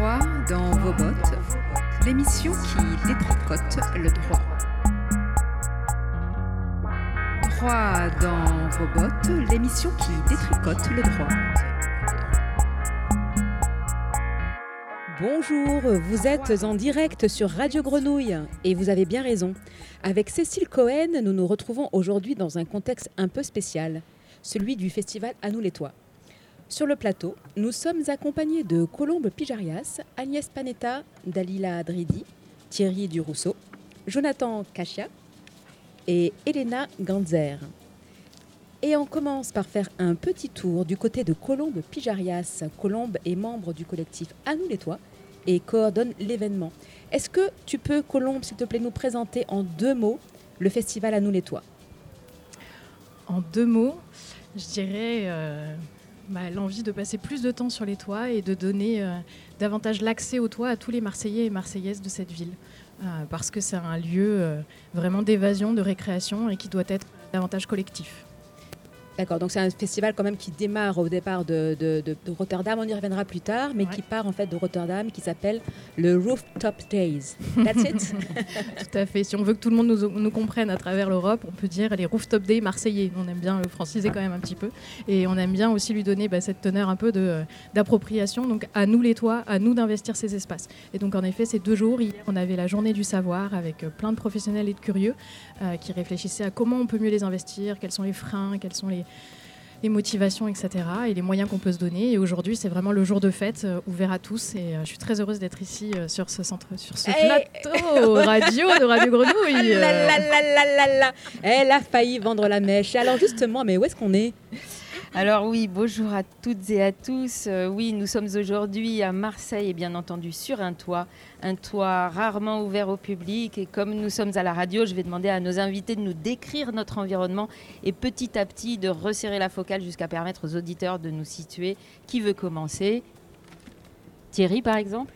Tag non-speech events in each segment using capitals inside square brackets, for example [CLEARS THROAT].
Droit dans vos bottes, l'émission qui détricote le droit. Droit dans vos bottes, l'émission qui détricote le droit. Bonjour, vous êtes en direct sur Radio Grenouille et vous avez bien raison. Avec Cécile Cohen, nous nous retrouvons aujourd'hui dans un contexte un peu spécial, celui du festival À nous les toits. Sur le plateau, nous sommes accompagnés de Colombe Pijarias, Agnès Panetta, Dalila Dridi, Thierry Durousseau, Jonathan Cachia et Elena Ganzer. Et on commence par faire un petit tour du côté de Colombe Pijarias. Colombe est membre du collectif À nous les toits et coordonne l'événement. Est-ce que tu peux, Colombe, s'il te plaît, nous présenter en deux mots le festival À nous les toits? En deux mots, je dirais euh, bah, l'envie de passer plus de temps sur les toits et de donner euh, davantage l'accès aux toits à tous les Marseillais et Marseillaises de cette ville. Euh, parce que c'est un lieu vraiment d'évasion, de récréation et qui doit être davantage collectif. D'accord, donc c'est un festival quand même qui démarre au départ de, Rotterdam, on y reviendra plus tard, mais qui part en fait de Rotterdam, qui s'appelle le Rooftop Days. That's it [LAUGHS] Tout à fait. Si on veut que tout le monde nous, comprenne à travers l'Europe, on peut dire les Rooftop Days marseillais. On aime bien le franciser quand même un petit peu. Et on aime bien aussi lui donner bah, cette teneur un peu d'appropriation. Donc à nous les toits, à nous d'investir ces espaces. Et donc en effet, ces deux jours, hier, on avait la journée du savoir avec euh, plein de professionnels et de curieux euh, qui réfléchissaient à comment on peut mieux les investir, quels sont les freins, quels sont les les motivations, etc. et les moyens qu'on peut se donner. Et aujourd'hui, c'est vraiment le jour de fête euh, ouvert à tous. Et euh, je suis très heureuse d'être ici euh, sur ce centre, sur ce plateau radio de Radio Grenouille. [LAUGHS] Ah Elle a failli vendre la mèche. Alors justement, mais où est-ce qu'on est? Alors oui, bonjour à toutes et à tous. Euh, oui, nous sommes aujourd'hui à Marseille et bien entendu sur un toit, un toit rarement ouvert au public. Et comme nous sommes à la radio, je vais demander à nos invités de nous décrire notre environnement et petit à petit de resserrer la focale jusqu'à permettre aux auditeurs de nous situer. Qui veut commencer? Thierry par exemple?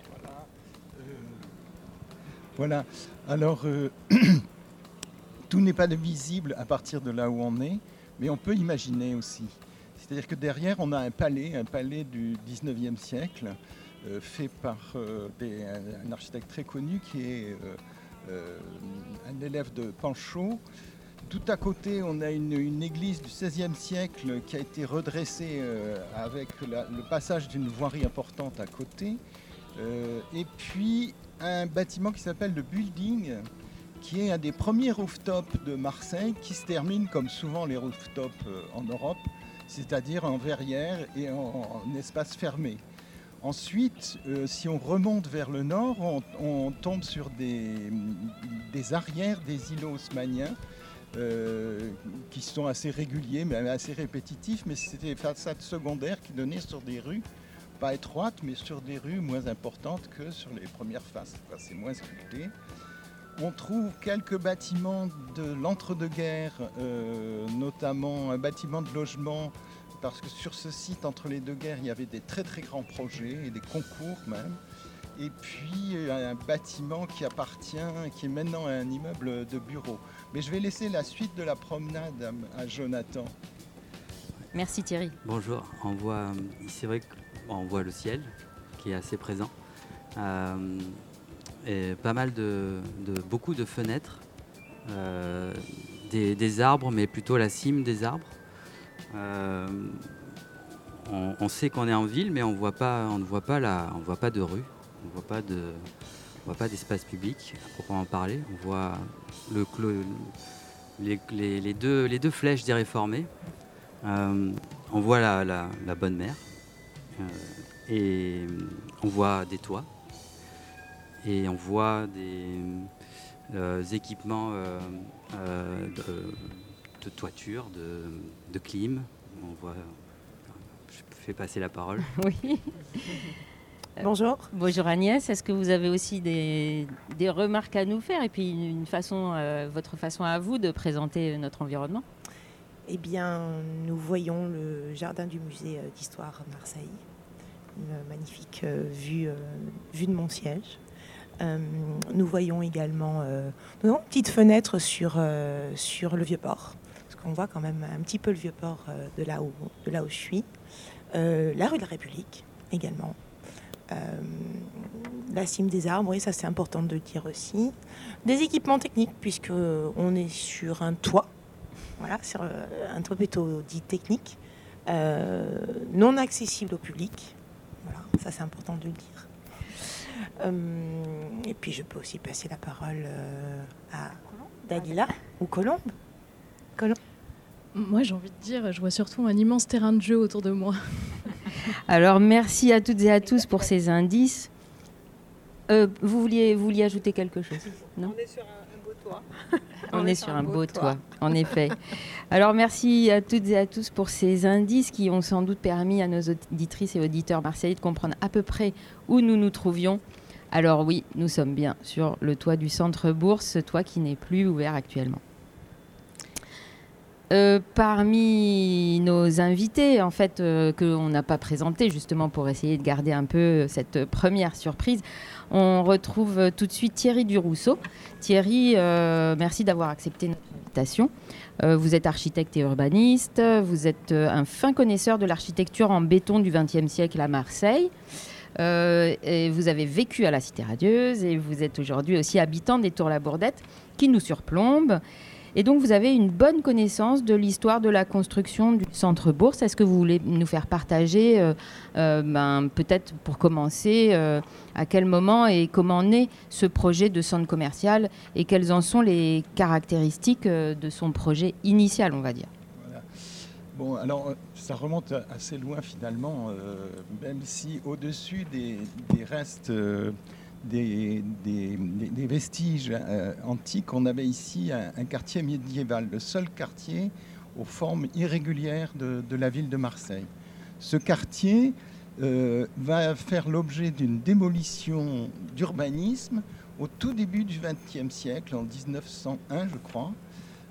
Voilà. Alors, euh, [CLEARS THROAT] tout n'est pas visible à partir de là où on est, mais on peut imaginer aussi. C'est-à-dire que derrière, on a un palais, un palais du 19e siècle, euh, fait par euh, un, architecte très connu qui est euh, un élève de Panchaud. Tout à côté, on a une, église du XVIe siècle qui a été redressée avec le passage d'une voirie importante à côté. et puis un bâtiment qui s'appelle le Building, qui est un des premiers rooftops de Marseille, qui se termine comme souvent les rooftops en Europe, c'est-à-dire en verrière et en, espace fermé. Ensuite, euh, si on remonte vers le nord, on, tombe sur des, arrières des îlots haussmanniens euh, qui sont assez réguliers, mais assez répétitifs, mais c'était des façades secondaires qui donnaient sur des rues, pas étroites, mais sur des rues moins importantes que sur les premières faces. c'est moins sculpté. On trouve quelques bâtiments de l'entre-deux-guerres, euh, notamment un bâtiment de logement, parce que sur ce site, entre les deux guerres, il y avait des très très grands projets et des concours même. Et puis euh, un bâtiment qui appartient, qui est maintenant un immeuble de bureau. Mais je vais laisser la suite de la promenade à, Jonathan. Merci Thierry. Bonjour, on voit, c'est vrai qu'on voit le ciel qui est assez présent. Euh, et pas mal de, beaucoup de fenêtres, euh, des, arbres, mais plutôt la cime des arbres. Euh, on, sait qu'on est en ville, mais on, voit pas, on ne voit pas la, on voit pas de rue, on voit voit pas d'espace public à proprement parler. On voit le, les, deux, les deux flèches des réformés. Euh, on voit la, la bonne mère et on voit des toits et on voit des euh, équipements euh, euh, de, toiture, de, clim. On voit, je fais passer la parole. [LAUGHS] oui. Bonjour. Bonjour Agnès. Est-ce que vous avez aussi des, remarques à nous faire et puis une façon, votre façon à vous de présenter notre environnement? Eh bien, nous voyons le jardin du musée d'histoire Marseille, une magnifique vue, vue de mon siège. Euh, nous voyons également euh, une petite fenêtre sur, euh, sur le Vieux-Port, parce qu'on voit quand même un petit peu le Vieux-Port de, là où, de là où je suis. la rue de la République également. la cime des arbres, oui, ça c'est important de le dire aussi. Des équipements techniques, puisque on est sur un toit, voilà, sur un toit plutôt dit technique, non accessible au public. Voilà, ça c'est important de le dire. Et puis je peux aussi passer la parole à Dalila ou Colombe. Colombe. Moi, j'ai envie de dire, je vois surtout un immense terrain de jeu autour de moi. [LAUGHS] Alors, merci à toutes et à tous pour ces indices. Euh, vous, vouliez, vous vouliez ajouter quelque chose? Non? On est sur un, beau toit. On, est, sur un, beau, toit. en effet. [LAUGHS] Alors, merci à toutes et à tous pour ces indices qui ont sans doute permis à nos auditrices et auditeurs marseillais de comprendre à peu près où nous nous trouvions. Alors oui, nous sommes bien sur le toit du centre Bourse, ce toit qui n'est plus ouvert actuellement. Euh, parmi nos invités, en fait, euh, qu'on n'a pas présenté justement pour essayer de garder un peu cette première surprise, on retrouve tout de suite Thierry Durousseau. Thierry, euh, merci d'avoir accepté notre invitation. vous êtes architecte et urbaniste, vous êtes un fin connaisseur de l'architecture en béton du XXe siècle à Marseille. et vous avez vécu à la Cité Radieuse et vous êtes aujourd'hui aussi habitant des Tours La Bourdette qui nous surplombent. Et donc, vous avez une bonne connaissance de l'histoire de la construction du centre bourse. Est-ce que vous voulez nous faire partager, euh, euh, ben, peut-être pour commencer, euh, à quel moment et comment naît ce projet de centre commercial et quelles en sont les caractéristiques de son projet initial, on va dire? Bon, alors ça remonte assez loin finalement, même si au-dessus des, des restes des, vestiges euh, antiques, on avait ici un, quartier médiéval, le seul quartier aux formes irrégulières de, la ville de Marseille. Ce quartier euh, va faire l'objet d'une démolition d'urbanisme au tout début du XXe siècle, en 1901 je crois,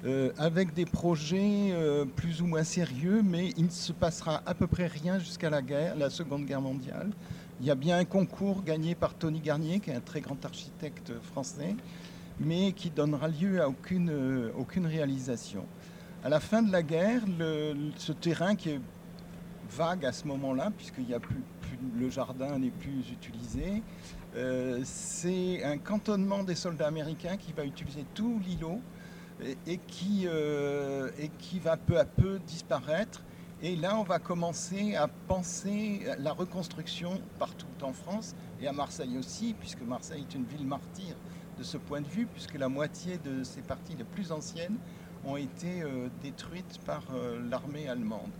euh, avec des projets plus ou moins sérieux, mais il ne se passera à peu près rien jusqu'à la Seconde Guerre mondiale. Il y a bien un concours gagné par Tony Garnier, qui est un très grand architecte français, mais qui donnera lieu à aucune, euh, aucune réalisation. À la fin de la guerre, ce terrain qui est vague à ce moment-là, puisqu'il y a plus, le jardin n'est plus utilisé, euh, c'est un cantonnement des soldats américains qui va utiliser tout l'îlot et, euh, et qui va peu à peu disparaître et là, on va commencer à penser la reconstruction partout en France et à Marseille aussi, puisque Marseille est une ville martyre de ce point de vue, puisque la moitié de ses parties les plus anciennes ont été euh, détruites par euh, l'armée allemande.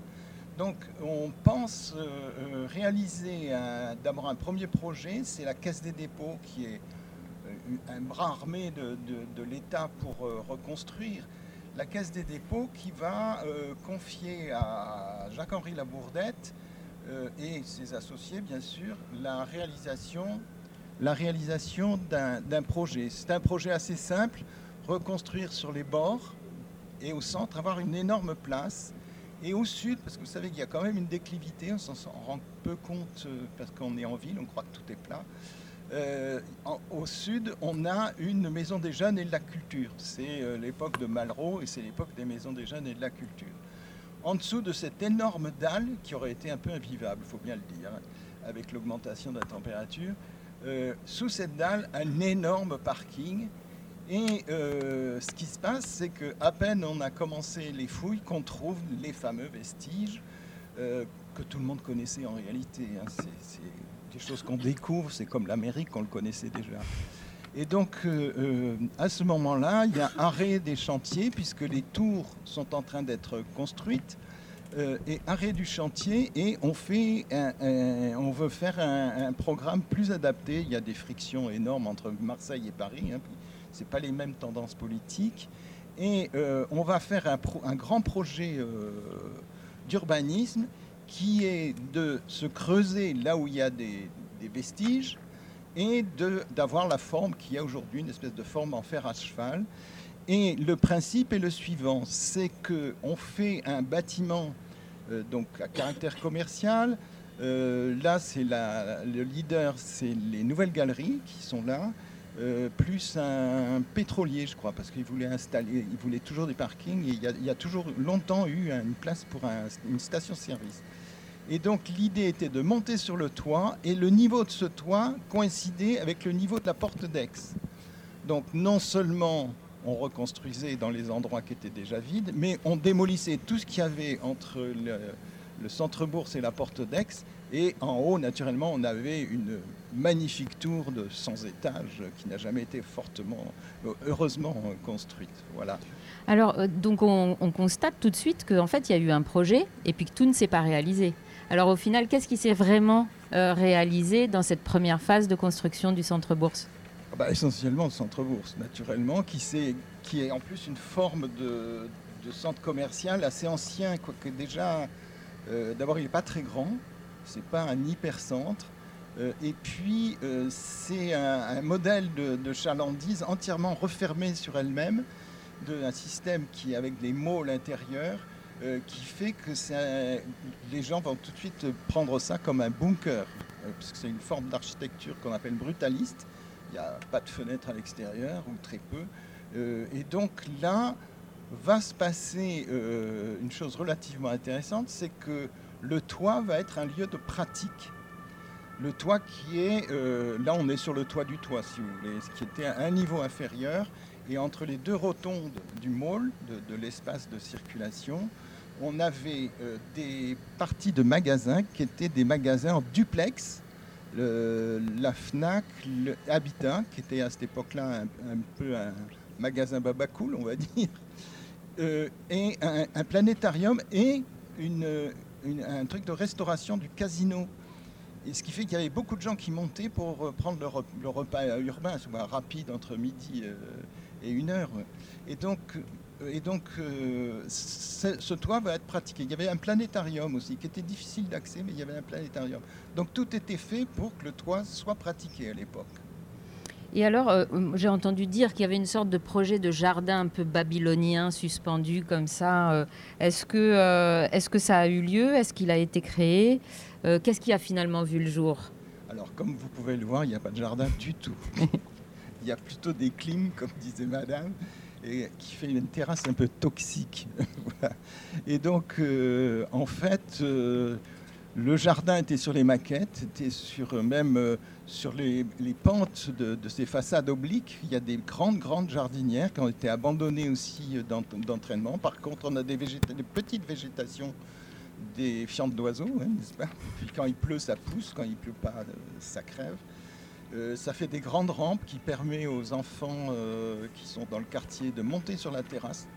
Donc on pense euh, réaliser d'abord un premier projet, c'est la Caisse des dépôts qui est un bras armé de l'État pour reconstruire la Caisse des dépôts qui va euh, confier à Jacques-Henri Labourdette euh, et ses associés, bien sûr, la réalisation, la réalisation d'un projet. C'est un projet assez simple, reconstruire sur les bords et au centre, avoir une énorme place. Et au sud, parce que vous savez qu'il y a quand même une déclivité, on s'en rend peu compte euh, parce qu'on est en ville, on croit que tout est plat. Euh, au sud, on a une maison des jeunes et de la culture. C'est euh, l'époque de Malraux et c'est l'époque des maisons des jeunes et de la culture. En dessous de cette énorme dalle, qui aurait été un peu invivable, il faut bien le dire, avec l'augmentation de la température, euh, sous cette dalle, un énorme parking. Et ce qui se passe, c'est qu'à peine on a commencé les fouilles, qu'on trouve les fameux vestiges que tout le monde connaissait en réalité. Hein. Des choses qu'on découvre, c'est comme l'Amérique, on le connaissait déjà. Et donc, euh, euh, à ce moment-là, il y a arrêt des chantiers, puisque les tours sont en train d'être construites, euh, et arrêt du chantier, et on, fait on veut faire un, programme plus adapté. Il y a des frictions énormes entre Marseille et Paris, hein, ce pas les mêmes tendances politiques. Et on va faire un, un grand projet d'urbanisme qui est de se creuser là où il y a des, vestiges et d'avoir la forme qu'il y a aujourd'hui, une espèce de forme en fer à cheval. Et le principe est le suivant, c'est qu'on fait un bâtiment euh, donc à caractère commercial. Euh, là, c'est le leader, c'est les nouvelles galeries qui sont là, euh, plus un, pétrolier, je crois, parce qu'il voulait installer, il voulait toujours des parkings. Et il, y a, toujours longtemps eu une place pour une station-service. Et donc l'idée était de monter sur le toit et le niveau de ce toit coïncidait avec le niveau de la porte d'Aix. Donc non seulement on reconstruisait dans les endroits qui étaient déjà vides, mais on démolissait tout ce qu'il y avait entre le, le centre-bourse et la porte d'Aix. Et en haut, naturellement, on avait une magnifique tour de 100 étages qui n'a jamais été fortement, heureusement construite. Voilà. Alors, euh, donc on, on constate tout de suite qu'en fait, il y a eu un projet et puis que tout ne s'est pas réalisé. Alors au final, qu'est-ce qui s'est vraiment euh, réalisé dans cette première phase de construction du centre-bourse Ah bah, Essentiellement le centre-bourse, naturellement, qui, s'est- qui est en plus une forme de, de centre commercial assez ancien, quoique déjà, euh, d'abord il n'est pas très grand, c'est pas un hypercentre, euh, et puis euh, c'est un, modèle de, chalandise entièrement refermé sur elle-même, d'un système qui, avec des mots à l'intérieur, qui fait que les gens vont tout de suite prendre ça comme un bunker, parce c'est une forme d'architecture qu'on appelle brutaliste. Il n'y a pas de fenêtre à l'extérieur, ou très peu. Et donc là, va se passer euh, une chose relativement intéressante, c'est que le toit va être un lieu de pratique. Le toit qui est, euh, là on est sur le toit du toit si vous voulez, ce qui était à un niveau inférieur, et entre les deux rotondes du mall, de, l'espace de circulation, on avait euh, des parties de magasins qui étaient des magasins en duplex, le- la FNAC, le Habitat, qui était à cette époque-là un, un peu un magasin babacool, on va [LAUGHS] dire, euh, et un, planétarium et une, un truc de restauration du casino. Et ce qui fait qu'il y avait beaucoup de gens qui montaient pour euh, prendre le, rep- le repas urbain, souvent rapide entre midi euh, et une heure. Et donc, euh, et donc euh, ce, ce toit va être pratiqué. Il y avait un planétarium aussi qui était difficile d'accès, mais il y avait un planétarium. Donc tout était fait pour que le toit soit pratiqué à l'époque. Et alors, euh, j'ai entendu dire qu'il y avait une sorte de projet de jardin un peu babylonien suspendu comme ça. Euh, Est-ce que, euh, est-ce que ça a eu lieu? Est-ce qu'il a été créé? Euh, Qu'est-ce qui a finalement vu le jour? Alors, comme vous pouvez le voir, il n'y a pas de jardin du tout. [LAUGHS] il y a plutôt des clims, comme disait madame, et qui fait une terrasse un peu toxique. [LAUGHS] Et donc, euh, en fait, euh, le jardin était sur les maquettes, était sur, euh, même euh, sur les, pentes de, ces façades obliques. Il y a des grandes, grandes jardinières qui ont été abandonnées aussi euh, d'ent- d'entraînement. Par contre, on a des, petites végétations des fientes d'oiseaux, hein, n'est-ce pas? [LAUGHS] Puis quand il pleut, ça pousse, quand il pleut pas, ça crève. Ça fait des grandes rampes qui permettent aux enfants qui sont dans le quartier de monter sur la terrasse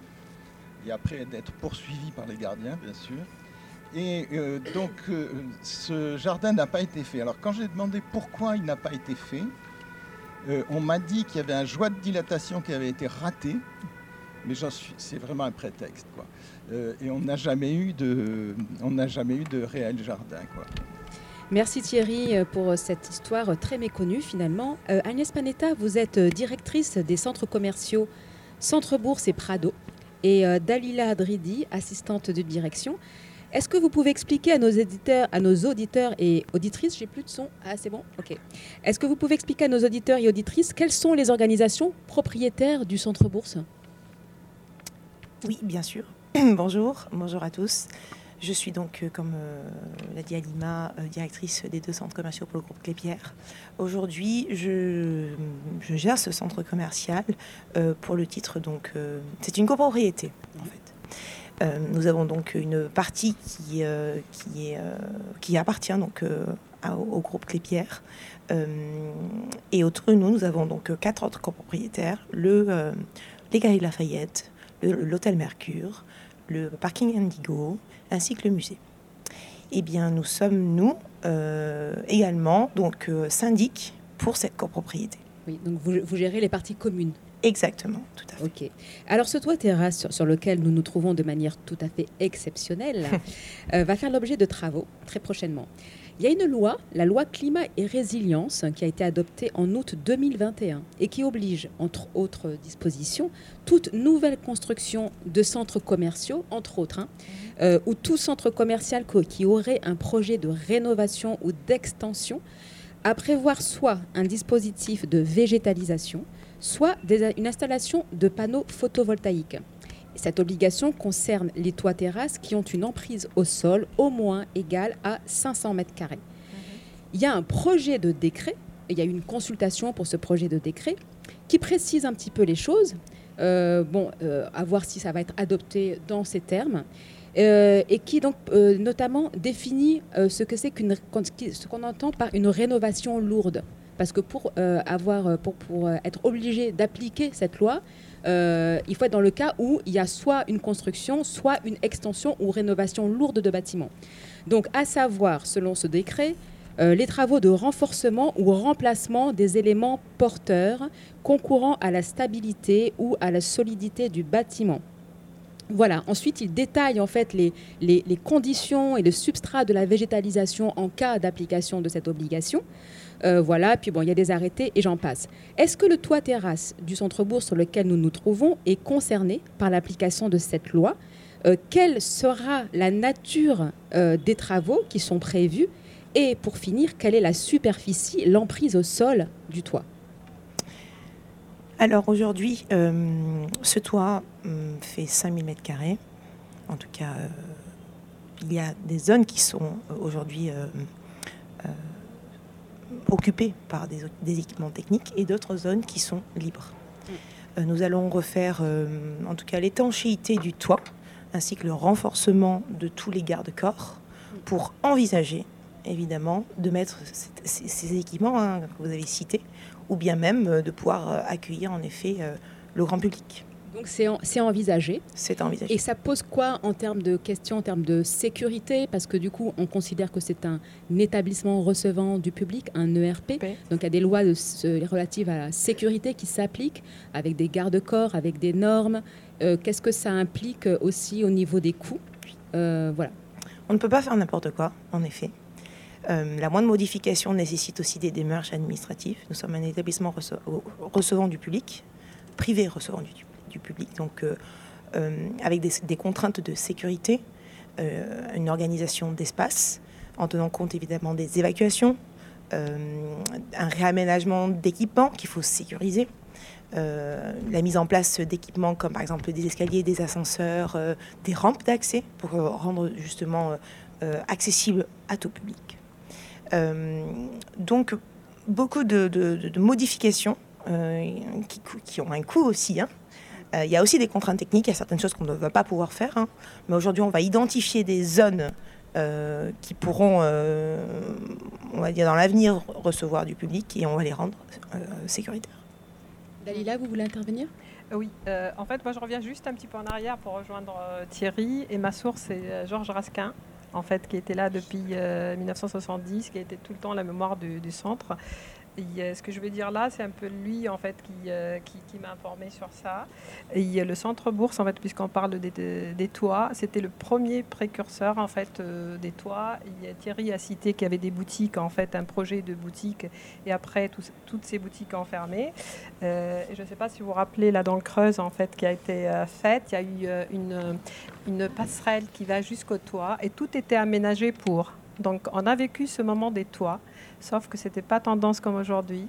et après d'être poursuivis par les gardiens, bien sûr. Et euh, donc, euh, ce jardin n'a pas été fait. Alors, quand j'ai demandé pourquoi il n'a pas été fait, euh, on m'a dit qu'il y avait un joie de dilatation qui avait été raté, mais c'est vraiment un prétexte, quoi. Et on n'a jamais eu de, on jamais eu de réel jardin, quoi. Merci Thierry pour cette histoire très méconnue finalement. Agnès Panetta, vous êtes directrice des centres commerciaux Centre Bourse et Prado et Dalila Adridi, assistante de direction. Est-ce que vous pouvez expliquer à nos éditeurs, à nos auditeurs et auditrices, j'ai plus de son, ah c'est bon, ok. Est-ce que vous pouvez expliquer à nos auditeurs et auditrices quelles sont les organisations propriétaires du Centre Bourse? Oui, bien sûr. [CLEARS THROAT] bonjour, bonjour à tous. Je suis donc, euh, comme euh, l'a dit Alima, euh, directrice des deux centres commerciaux pour le groupe Clépierre. Aujourd'hui, je, je gère ce centre commercial pour le titre, donc, c'est une copropriété en fait. Euh, nous avons donc une partie qui, euh, euh, qui appartient donc au groupe Clépierre. Et autour nous, nous avons donc quatre autres copropriétaires le, les Galeries Lafayette, l'hôtel Mercure, le parking Indigo, ainsi que le musée. Eh bien, nous sommes, nous, également, donc, syndic pour cette copropriété. Oui, donc vous gérez les parties communes. Exactement, tout à fait. Ok. Alors ce toit terrasse sur, sur lequel nous nous trouvons de manière tout à fait exceptionnelle [LAUGHS] euh, va faire l'objet de travaux très prochainement. Il y a une loi, la loi climat et résilience, qui a été adoptée en août 2021 et qui oblige, entre autres dispositions, toute nouvelle construction de centres commerciaux, entre autres, hein, euh, ou tout centre commercial co- qui aurait un projet de rénovation ou d'extension, à prévoir soit un dispositif de végétalisation, soit une installation de panneaux photovoltaïques. Cette obligation concerne les toits terrasses qui ont une emprise au sol au moins égale à 500 mètres carrés. Il y a un projet de décret, il y a une consultation pour ce projet de décret qui précise un petit peu les choses. Euh, euh, à voir si ça va être adopté dans ces termes. Euh, et qui donc notamment définit ce que c'est ce qu'on entend par une rénovation lourde parce que pour euh, avoir euh, pour, pour euh, être obligé d'appliquer cette loi il faut être dans le cas où il y a soit une construction soit une extension ou rénovation lourde de bâtiments donc à savoir selon ce décret les travaux de renforcement ou remplacement des éléments porteurs concourant à la stabilité ou à la solidité du bâtiment voilà. Ensuite, il détaille en fait les, les conditions et le substrat de la végétalisation en cas d'application de cette obligation. Euh, voilà. Puis bon, il y a des arrêtés et j'en passe. Est-ce que le toit terrasse du centre-bourg sur lequel nous nous trouvons est concerné par l'application de cette loi Euh, Quelle sera la nature euh, des travaux qui sont prévus Et pour finir, quelle est la superficie, l'emprise au sol du toit Alors aujourd'hui, ce toit hum, fait 5000 mètres carrés. En tout cas, il y a des zones qui sont aujourd'hui occupées par des, équipements techniques et d'autres zones qui sont libres. Euh, nous allons refaire, euh, en tout cas, l'étanchéité du toit ainsi que le renforcement de tous les garde-corps pour envisager, évidemment, de mettre ces, équipements hein, que vous avez cités ou bien même euh, de pouvoir accueillir en effet le grand public. Donc c'est en- c'est envisagé. C'est envisagé. Et ça pose quoi en termes de questions, en termes de sécurité? Parce que du coup, on considère que c'est un établissement recevant du public, un ERP. Donc il y a des lois de ce- relatives à la sécurité qui s'appliquent, avec des garde-corps, avec des normes. Euh, Qu'est-ce que ça implique euh, aussi au niveau des coûts? Euh, Voilà. On ne peut pas faire n'importe quoi, en effet. Euh, la moindre modification nécessite aussi des démarches administratives. Nous sommes un établissement rece- recevant du public, privé recevant du, public, donc euh, euh, avec des, contraintes de sécurité, euh, une organisation d'espace, en tenant compte évidemment des évacuations, un réaménagement d'équipements qu'il faut sécuriser. la mise en place d'équipements comme par exemple des escaliers, des ascenseurs, des rampes d'accès pour rendre justement accessible à tout public. Donc beaucoup de, modifications qui ont un coût aussi. hein. Euh, Il y a aussi des contraintes techniques, il y a certaines choses qu'on ne va pas pouvoir faire. hein. Mais aujourd'hui, on va identifier des zones euh, qui pourront, euh, on va dire dans l'avenir, recevoir du public et on va les rendre euh, sécuritaires. Dalila, vous voulez intervenir? Oui, euh, en fait, moi je reviens juste un petit peu en arrière pour rejoindre euh, Thierry. Et ma source, c'est euh, Georges Rasquin, en fait, qui était là depuis euh, 1970, qui a été tout le temps la mémoire du, du centre. Ce que je vais dire là, c'est un peu lui, en fait, qui, euh, m'a informé sur ça. Et le centre bourse, en fait, puisqu'on parle des, toits, c'était le premier précurseur, en fait, euh, des toits. Thierry a cité qu'il y avait des boutiques, en fait, un projet de boutique, et après, toutes ces boutiques enfermées. Euh, je ne sais pas si vous vous rappelez, là, dans Creuse, en fait, qui a été euh, faite, il y a eu une passerelle qui va jusqu'au toit, et tout était aménagé pour. Donc, on a vécu ce moment des toits, sauf que ce n'était pas tendance comme aujourd'hui.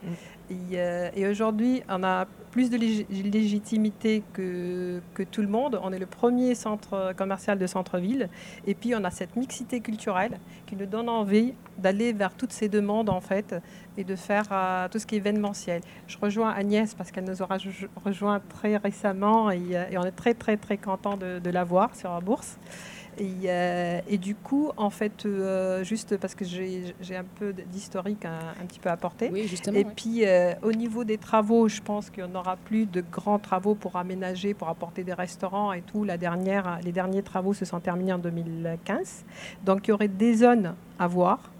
Et, euh, et aujourd'hui, on a plus de lég- légitimité que, que tout le monde. On est le premier centre commercial de centre-ville. Et puis, on a cette mixité culturelle qui nous donne envie d'aller vers toutes ces demandes, en fait, et de faire euh, tout ce qui est événementiel. Je rejoins Agnès parce qu'elle nous aura rejoint très récemment et, euh, et on est très, très, très content de, de la voir sur la bourse. Et, euh, et du coup, en fait, euh, juste parce que j'ai un peu d'historique un, un petit peu apporté. Oui, justement. Et puis, euh, au niveau des travaux, je pense qu'il n'y en aura plus de grands travaux pour aménager, pour apporter des restaurants et tout. La dernière, les derniers travaux se sont terminés en 2015. Donc, il y aurait des zones à voir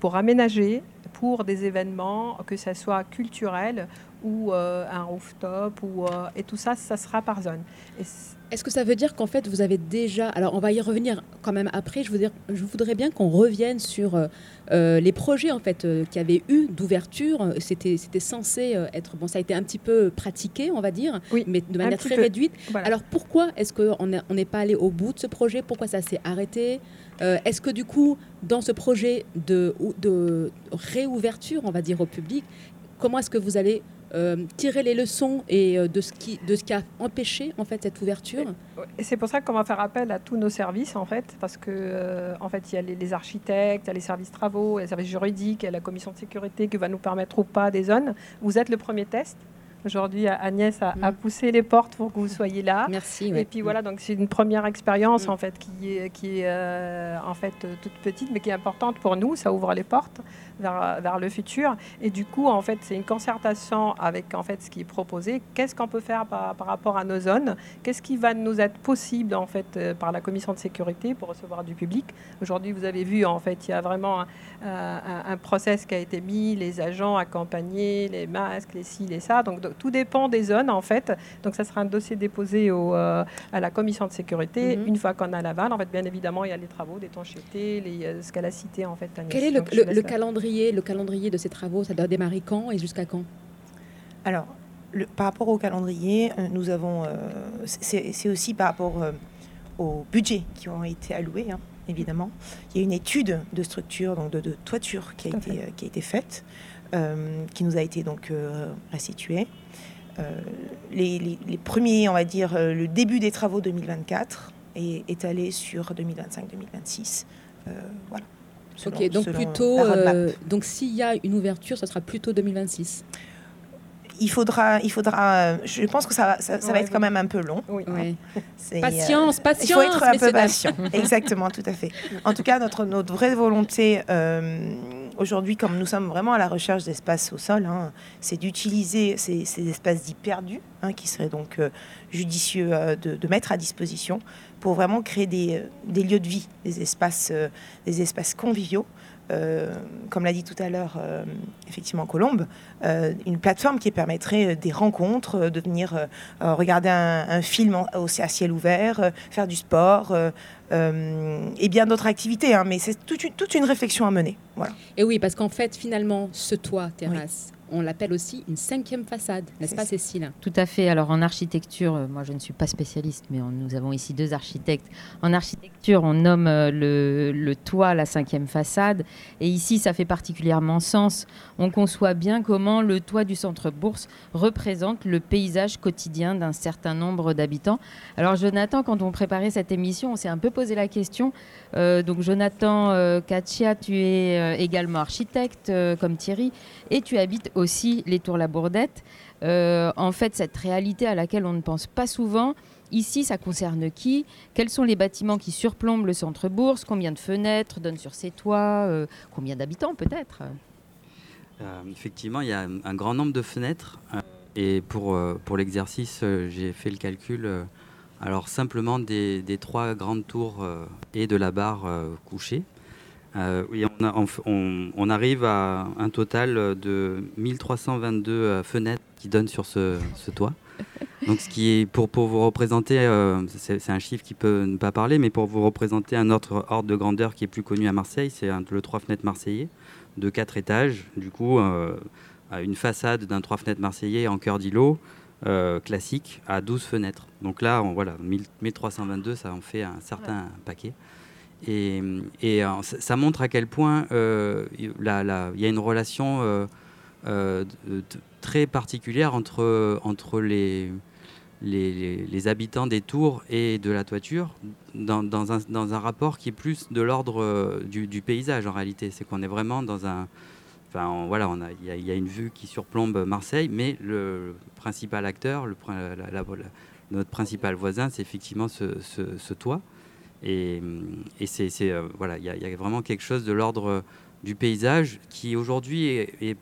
pour aménager pour des événements, que ce soit culturel ou un rooftop, ou, et tout ça, ça sera par zone. Et Est-ce que ça veut dire qu'en fait vous avez déjà alors on va y revenir quand même après je veux dire je voudrais bien qu'on revienne sur euh, euh, les projets en fait euh, qu'il y avait eu d'ouverture c'était c'était censé être bon ça a été un petit peu pratiqué on va dire Oui, mais de manière très peu. réduite voilà. alors pourquoi est-ce qu'on n'est on pas allé au bout de ce projet? Pourquoi ça s'est arrêté? Euh, est-ce que du coup dans ce projet de, ou- de réouverture on va dire au public comment est-ce que vous allez tirer les leçons et euh, de ce qui de ce qui a empêché en fait cette ouverture. Et c'est pour ça qu'on va faire appel à tous nos services en fait, parce que euh, en fait il y a les, architectes, il y a les services travaux, les services juridiques, la commission de sécurité qui va nous permettre ou pas des zones. Vous êtes le premier test. Aujourd'hui, Agnès a, a Mm. poussé les portes pour que vous soyez là. Merci. Et puis voilà, donc c'est une première expérience Mm. en fait qui est, qui est euh, en fait euh, toute petite, mais qui est importante pour nous. Ça ouvre les portes vers, vers le futur. Et du coup, en fait, c'est une concertation avec en fait ce qui est proposé. Qu'est-ce qu'on peut faire par, par rapport à nos zones? Qu'est-ce qui va nous être possible en fait euh, par la commission de sécurité pour recevoir du public? Aujourd'hui, vous avez vu en fait, il y a vraiment un, un, un process qui a été mis, les agents accompagnés, les masques, les ci, les ça. Donc, tout dépend des zones en fait. Donc ça sera un dossier déposé au, euh, à la commission de sécurité. Mhm. Une fois qu'on a l'aval, en fait, bien évidemment, il y a les travaux d'étanchéité, les, euh, ce qu'elle a cité en fait. Quel est le, calendrier le calendrier de ces travaux Ça doit démarrer quand et jusqu'à quand? Alors, le- par rapport au calendrier, euh, nous avons. euh, c'est aussi par rapport euh, aux budgets qui ont été alloués, hein, évidemment. Il y a une étude de structure, donc de, de toiture, qui a, été, euh, qui a été faite, euh, qui nous a été donc euh, restituée. Euh, les, les- les premiers, on va dire, euh, le début des travaux 2024 est étalé sur 2025-2026. Euh, voilà. Selon- Ok, donc plutôt. euh, donc s'il y a une ouverture, ce sera plutôt 2026. il faudra, il faudra. Je pense que ça, va- ça, ça va être quand même un peu long. Oui. Ouais. C'est, euh, Patience, patience. il faut être un peu patient. Exactement, tout à fait. En tout cas, notre, notre vraie volonté euh, aujourd'hui, comme nous sommes vraiment à la recherche d'espaces au sol, hein, c'est d'utiliser ces, ces espaces dits perdus, hein, qui seraient donc euh, judicieux euh, de, mettre à disposition pour vraiment créer des, euh, lieux de vie, des espaces conviviaux. Euh, comme l'a dit tout à l'heure, euh, effectivement, Colombe, euh, une plateforme qui permettrait des rencontres, de venir regarder un, un film en- à ciel ouvert, faire du sport euh, et bien d'autres activités. hein, mais c'est toute une, toute une réflexion à mener. Voilà. Et oui, parce qu'en fait, finalement, ce toit terrasse, on l'appelle aussi une cinquième façade, n'est-ce pas. Cécile? Tout à fait. Alors en architecture, euh, moi je ne suis pas spécialiste, mais on- nous avons ici deux architectes. En architecture, on nomme euh, le, le toit la cinquième façade. Et ici, ça fait particulièrement sens. On conçoit bien comment le toit du centre bourse représente le paysage quotidien d'un certain nombre d'habitants. Alors Jonathan, quand on préparait cette émission, on s'est un peu posé la question. Euh, donc Jonathan euh, Katia, tu es euh, également architecte euh, comme Thierry et tu habites aussi les Tours La Bourdette. Euh, en fait, cette réalité à laquelle on ne pense pas souvent, ici, ça concerne qui? Quels sont les bâtiments qui surplombent le centre-bourse Combien de fenêtres donnent sur ces toits? Combien d'habitants peut-être? Euh, effectivement, il y a un, grand nombre de fenêtres. euh, et pour, euh, pour l'exercice, j'ai fait le calcul. alors, simplement des, trois grandes tours et de la barre couchée. On, arrive à un total de 1322 euh, fenêtres qui donnent sur ce, toit. Donc, ce qui est pour, pour vous représenter, c'est un chiffre qui peut ne pas parler, mais pour vous représenter un autre ordre de grandeur qui est plus connu à Marseille, c'est le trois fenêtres marseillais de quatre étages. Du coup, euh, à une façade d'un trois fenêtres marseillais en cœur d'îlot euh, classique à 12 fenêtres. Donc là, on, voilà, 1000 1322, ça en fait un certain paquet. Et, et, euh, ça, montre à quel point il y a une relation très particulière entre, entre les, les, habitants des tours et de la toiture dans, un, rapport qui est plus de l'ordre euh, du, paysage en réalité. C'est qu'on est vraiment dans un... Enfin, voilà, il y, a- une vue qui surplombe Marseille, mais le principal acteur, le, notre principal voisin, c'est effectivement ce, toit. Et, c'est, euh, voilà, il y, a- vraiment quelque chose de l'ordre euh, du paysage qui aujourd'hui est,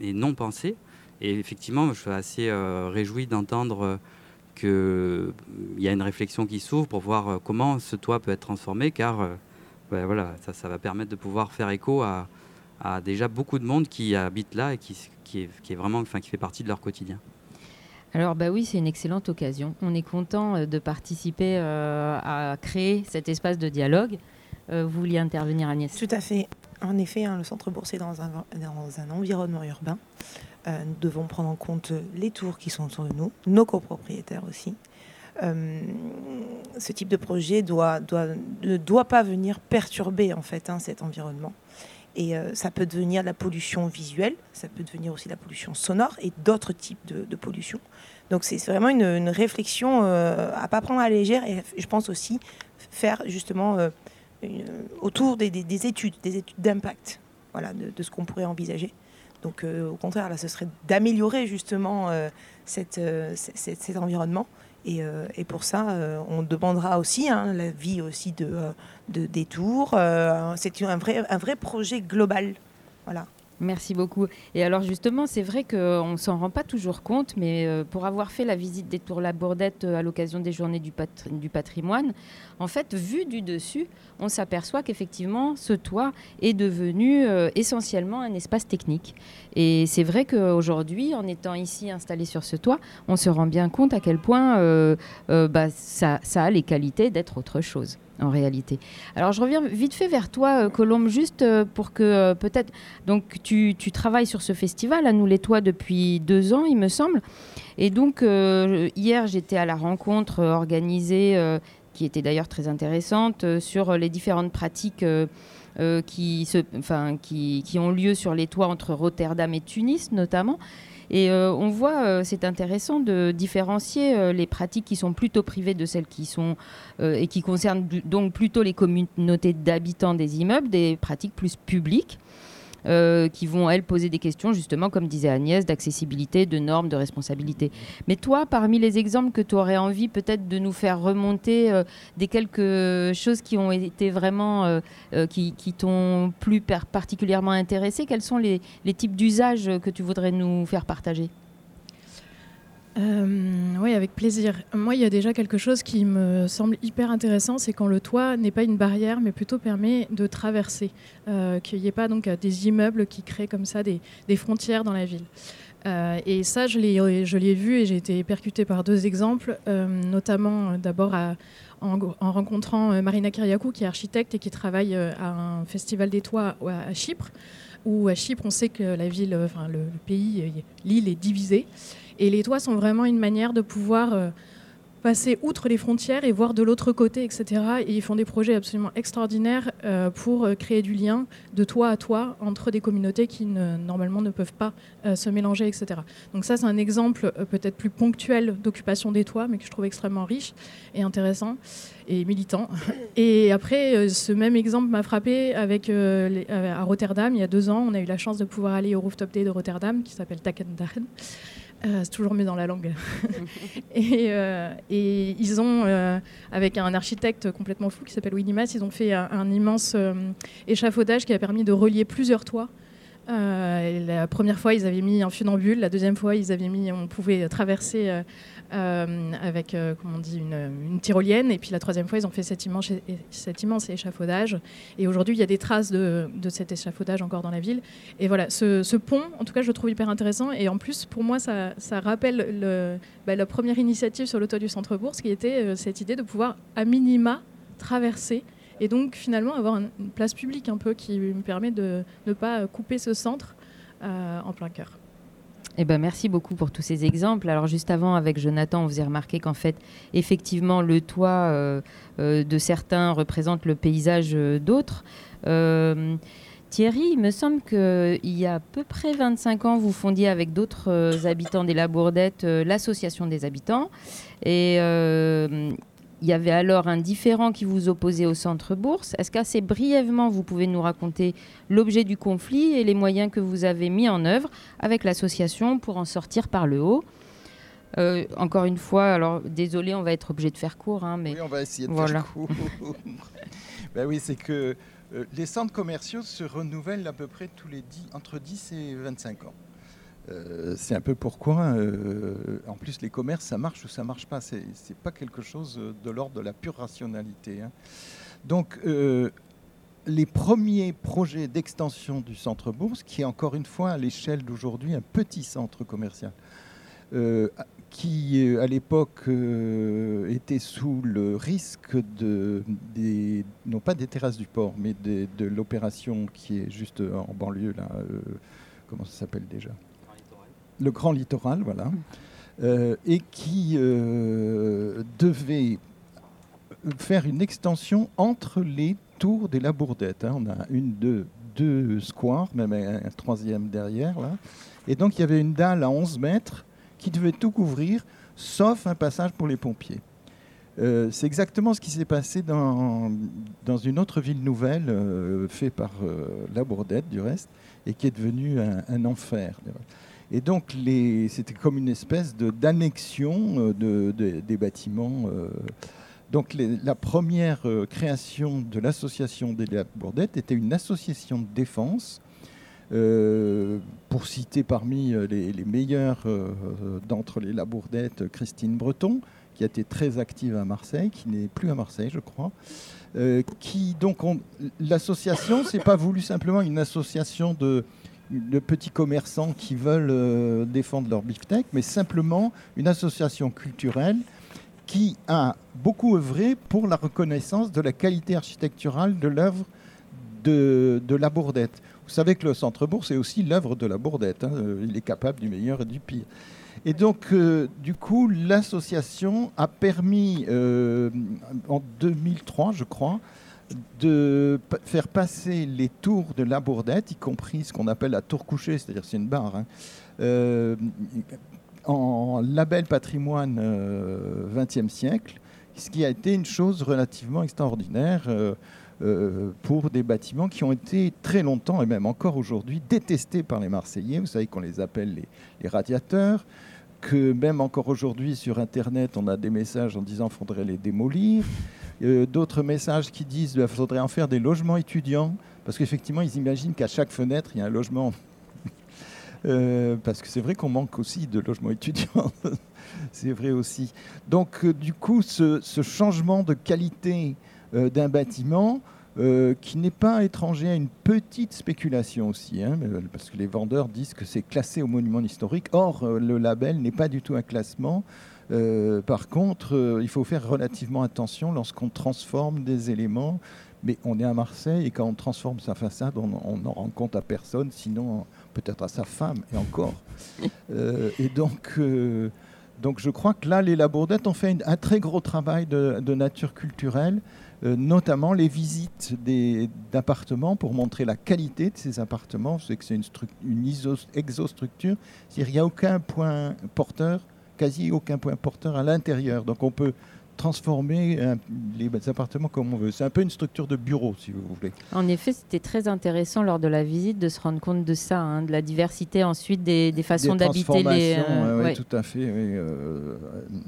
non pensé. Et effectivement, je suis assez réjoui d'entendre qu'il y a une réflexion qui s'ouvre pour voir euh, comment ce toit peut être transformé, car euh, ouais, voilà, ça, ça va permettre de pouvoir faire écho à, à déjà beaucoup de monde qui habite là et qui, qui, est, qui est vraiment, enfin, qui fait partie de leur quotidien. Alors bah oui, c'est une excellente occasion. On est content euh, de participer euh, à créer cet espace de dialogue. Euh, vous vouliez intervenir Agnès? Tout à fait. En effet, hein, le centre bourse est dans un, dans un environnement urbain. Euh, nous devons prendre en compte les tours qui sont autour de nous, nos copropriétaires aussi. Euh, ce type de projet doit, doit, ne doit pas venir perturber en fait hein, cet environnement. Et ça peut devenir de la pollution visuelle, ça peut devenir aussi la pollution sonore et d'autres types de, pollution. Donc c'est vraiment une, réflexion à pas prendre à la légère et je pense aussi faire justement autour des, études, des études d'impact, voilà, de, ce qu'on pourrait envisager. Donc au contraire, là, ce serait d'améliorer justement cette, cet environnement euh, et, pour ça, euh, on demandera aussi hein, l'avis aussi de, euh, de des tours. c'est un vrai, un vrai projet global. Voilà. Merci beaucoup. Et alors justement, c'est vrai qu'on ne s'en rend pas toujours compte, mais euh, pour avoir fait la visite des Tours La Bourdette euh, à l'occasion des journées du, patrimoine, en fait, vu du dessus, on s'aperçoit qu'effectivement, ce toit est devenu euh, essentiellement un espace technique. Et c'est vrai qu'aujourd'hui, en étant ici installé sur ce toit, on se rend bien compte à quel point bah, ça a les qualités d'être autre chose en réalité. Alors je reviens vite fait vers toi, euh, Colombe, juste euh, pour que euh, peut-être... Donc tu, travailles sur ce festival, à nous les toits, depuis deux ans, il me semble. Et donc hier, j'étais à la rencontre organisée, qui était d'ailleurs très intéressante, sur les différentes pratiques. qui, se, qui, qui, ont lieu sur les toits entre Rotterdam et Tunis notamment. Et euh, on voit, euh, c'est intéressant de différencier euh, les pratiques qui sont plutôt privées de celles qui sont et qui concernent donc plutôt les communautés d'habitants des immeubles, des pratiques plus publiques. Euh, qui vont, elles, poser des questions, justement, comme disait Agnès, d'accessibilité, de normes, de responsabilité. Mais toi, parmi les exemples que tu aurais envie peut-être de nous faire remonter euh, des quelques choses qui ont été vraiment, euh, qui, t'ont plus particulièrement intéressé, quels sont les types d'usages que tu voudrais nous faire partager? Euh, oui, avec plaisir. Moi, il y a déjà quelque chose qui me semble hyper intéressant, c'est quand le toit n'est pas une barrière, mais plutôt permet de traverser, euh, qu'il n'y ait pas donc des immeubles qui créent comme ça des, frontières dans la ville. Euh, et ça, je l'ai vu et j'ai été percutée par deux exemples, notamment d'abord en, rencontrant Marina Kyriakou, qui est architecte et qui travaille à un festival des toits à, Chypre, où à Chypre, on sait que la ville, le pays, l'île est divisée. Et les toits sont vraiment une manière de pouvoir euh, passer outre les frontières et voir de l'autre côté, etc. Et ils font des projets absolument extraordinaires euh, pour euh, créer du lien de toit à toit entre des communautés qui normalement ne peuvent pas se mélanger, etc. Donc ça, c'est un exemple peut-être plus ponctuel d'occupation des toits, mais que je trouve extrêmement riche et intéressant et militant. [COUGHS] Et après, ce même exemple m'a frappé avec, à Rotterdam, il y a deux ans, on a eu la chance de pouvoir aller au Rooftop Day de Rotterdam, qui s'appelle Takendaren. Euh, c'est toujours mieux dans la langue. [LAUGHS] [LAUGHS] Euh, et, ils ont, euh, avec un architecte complètement fou qui s'appelle Winnie Mass, ils ont fait un, immense échafaudage qui a permis de relier plusieurs toits. la première fois, ils avaient mis un funambule. La deuxième fois, ils avaient mis, on pouvait traverser euh, avec euh, comment on dit, une, tyrolienne. Et puis la troisième fois, ils ont fait cet immense, échafaudage. Et aujourd'hui, il y a des traces de, cet échafaudage encore dans la ville. Et voilà, ce, pont, en tout cas, je le trouve hyper intéressant. Et en plus, pour moi, ça, rappelle le, bah, la première initiative sur le toit du centre-bourse, qui était euh, cette idée de pouvoir, à minima, traverser et donc finalement avoir une place publique un peu qui me permet de ne pas couper ce centre en plein cœur. Eh ben, merci beaucoup pour tous ces exemples. Alors juste avant, avec Jonathan, on vous a remarqué qu'en fait, effectivement, le toit euh, euh, de certains représente le paysage euh, d'autres. Thierry, il me semble qu'il y a à peu près 25 ans, vous fondiez avec d'autres habitants des Labourdettes l'association des habitants. Et il y avait alors un différent qui vous opposait au centre bourse. Est-ce qu'assez brièvement, vous pouvez nous raconter l'objet du conflit et les moyens que vous avez mis en œuvre avec l'association pour en sortir par le haut? Euh, encore une fois, alors désolé, on va être obligé de faire court, hein, mais oui, on va essayer de faire court. [LAUGHS] ben oui, c'est que euh, les centres commerciaux se renouvellent à peu près tous les 10, entre 10 et 25 ans. Euh, c'est un peu pourquoi, euh, en plus, les commerces, ça marche ou ça marche pas. C'est n'est pas quelque chose de l'ordre de la pure rationalité. Hein. Donc, euh, les premiers projets d'extension du centre bourse, qui est encore une fois à l'échelle d'aujourd'hui un petit centre commercial, qui à l'époque était sous le risque de, non pas des terrasses du port, mais de l'opération qui est juste en banlieue, là, comment ça s'appelle déjà? Le Grand Littoral, voilà, euh, et qui euh, devait faire une extension entre les tours des Labourdettes. Hein. On a une, deux, deux squares, même un, troisième derrière. Là. Et donc il y avait une dalle à 11 mètres qui devait tout couvrir, sauf un passage pour les pompiers. Euh, c'est exactement ce qui s'est passé dans, dans une autre ville nouvelle, euh, fait par euh, La Bourdette du reste, et qui est devenue un enfer. Et donc c'était comme une espèce d'annexion euh, de, de- des bâtiments. euh. Donc la première euh, création de l'association des La Bourdette était une association de défense. Pour citer parmi les, les meilleurs d'entre les Labourdettes, Christine Breton, qui a été très active à Marseille, qui n'est plus à Marseille, je crois. Qui donc l'association, c'est pas voulu simplement une association de, de petits commerçants qui veulent euh, défendre leur beefsteak, mais simplement une association culturelle qui a beaucoup œuvré pour la reconnaissance de la qualité architecturale de l'œuvre de, de la Bourdette. Vous savez que le Centre-Bourg, c'est aussi l'œuvre de la Bourdette. hein. Euh, Il est capable du meilleur et du pire. Et donc, euh, du coup, l'association a permis, en 2003, je crois, de faire passer les tours de la Bourdette, y compris ce qu'on appelle la tour couchée, c'est-à-dire c'est une barre, hein, euh, en label patrimoine euh, 20e siècle, ce qui a été une chose relativement extraordinaire euh, euh, pour des bâtiments qui ont été très longtemps, et même encore aujourd'hui, détestés par les Marseillais. Vous savez qu'on les appelle les, les radiateurs, que même encore aujourd'hui sur Internet, on a des messages en disant qu'il faudrait les démolir. Euh, D'autres messages qui disent qu'il faudrait en faire des logements étudiants, parce qu'effectivement, ils imaginent qu'à chaque fenêtre, il y a un logement. [LAUGHS] Euh, parce que c'est vrai qu'on manque aussi de logements étudiants. [LAUGHS] c'est vrai aussi. Donc, euh, du coup, ce, changement de qualité d'un bâtiment, qui n'est pas étranger à une petite spéculation aussi, hein, parce que les vendeurs disent que c'est classé au monument historique. Or, le label n'est pas du tout un classement. Euh, par contre, euh, il faut faire relativement attention lorsqu'on transforme des éléments. Mais on est à Marseille et quand on transforme sa façade, on n'en rend compte à personne, sinon peut-être à sa femme et encore. [LAUGHS] Euh, et donc, donc, je crois que là, les Labourdettes ont fait une- un très gros travail de, de nature culturelle, notamment les visites d'appartements pour montrer la qualité de ces appartements. C'est que c'est une, une exostructure, c'est-à-dire qu'il n'y a aucun point porteur, quasi aucun point porteur à l'intérieur. Donc, on peut transformer euh, les appartements comme on veut. C'est un peu une structure de bureau, si vous voulez. En effet, c'était très intéressant lors de la visite de se rendre compte de ça, hein, de la diversité ensuite des, des façons d'habiter les. euh, ouais, ouais, ouais. tout à fait, oui, euh,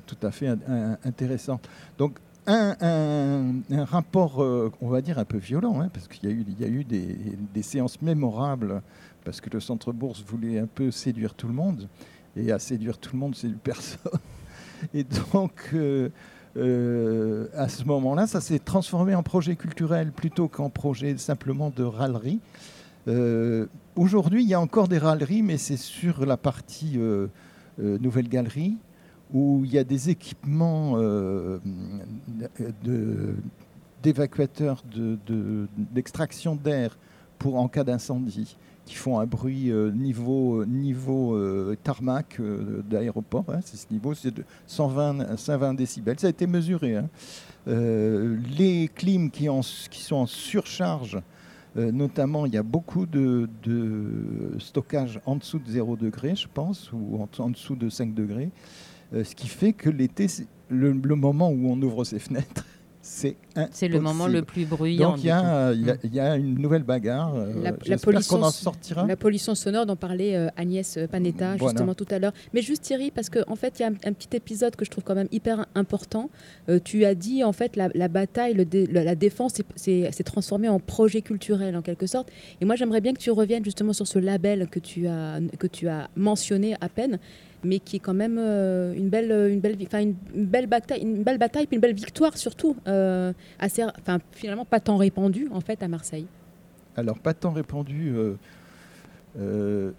tout à fait in- intéressant. Donc un, un- un rapport, euh, on va dire un peu violent, hein, parce qu'il y a eu, il y a eu des, des séances mémorables, parce que le Centre Bourse voulait un peu séduire tout le monde, et à séduire tout le monde, c'est personne. Et donc, euh, euh, à ce moment-là, ça s'est transformé en projet culturel plutôt qu'en projet simplement de râlerie. Euh, Aujourd'hui, il y a encore des râleries, mais c'est sur la partie Nouvelle Galerie, où il y a des équipements d'évacuateurs de- de- d'extraction d'air pour en cas d'incendie, qui font un bruit euh, niveau, niveau euh, tarmac euh, d'aéroport. hein, c'est ce niveau, c'est de 120, 120 décibels. Ça a été mesuré. hein. Euh, les clims qui, en- qui sont en surcharge, euh, notamment, il y a beaucoup de, de stockage en dessous de 0 degré, je pense, ou en, en dessous de 5 degrés. Euh, ce qui fait que l'été, le, le moment où on ouvre ses fenêtres, c'est C'est le moment le plus bruyant. Donc il y, a, il y a- il y a une nouvelle bagarre. euh, La- la J'espère pollution qu'on en sortira. La pollution sonore dont parlait euh, Agnès Panetta Voilà. justement tout à l'heure. Mais juste Thierry, parce qu'en en fait, il y a un, un petit épisode que je trouve quand même hyper important. Euh, tu as dit en fait la, la bataille, le dé- le- la défense s'est transformée en projet culturel en quelque sorte. Et moi, j'aimerais bien que tu reviennes justement sur ce label que tu as, que tu as mentionné à peine mais qui est quand même euh, une belle une belle une, une belle bataille une belle bataille puis une belle victoire surtout euh, finalement pas tant répandue en fait à Marseille. Alors, pas tant répandu. euh,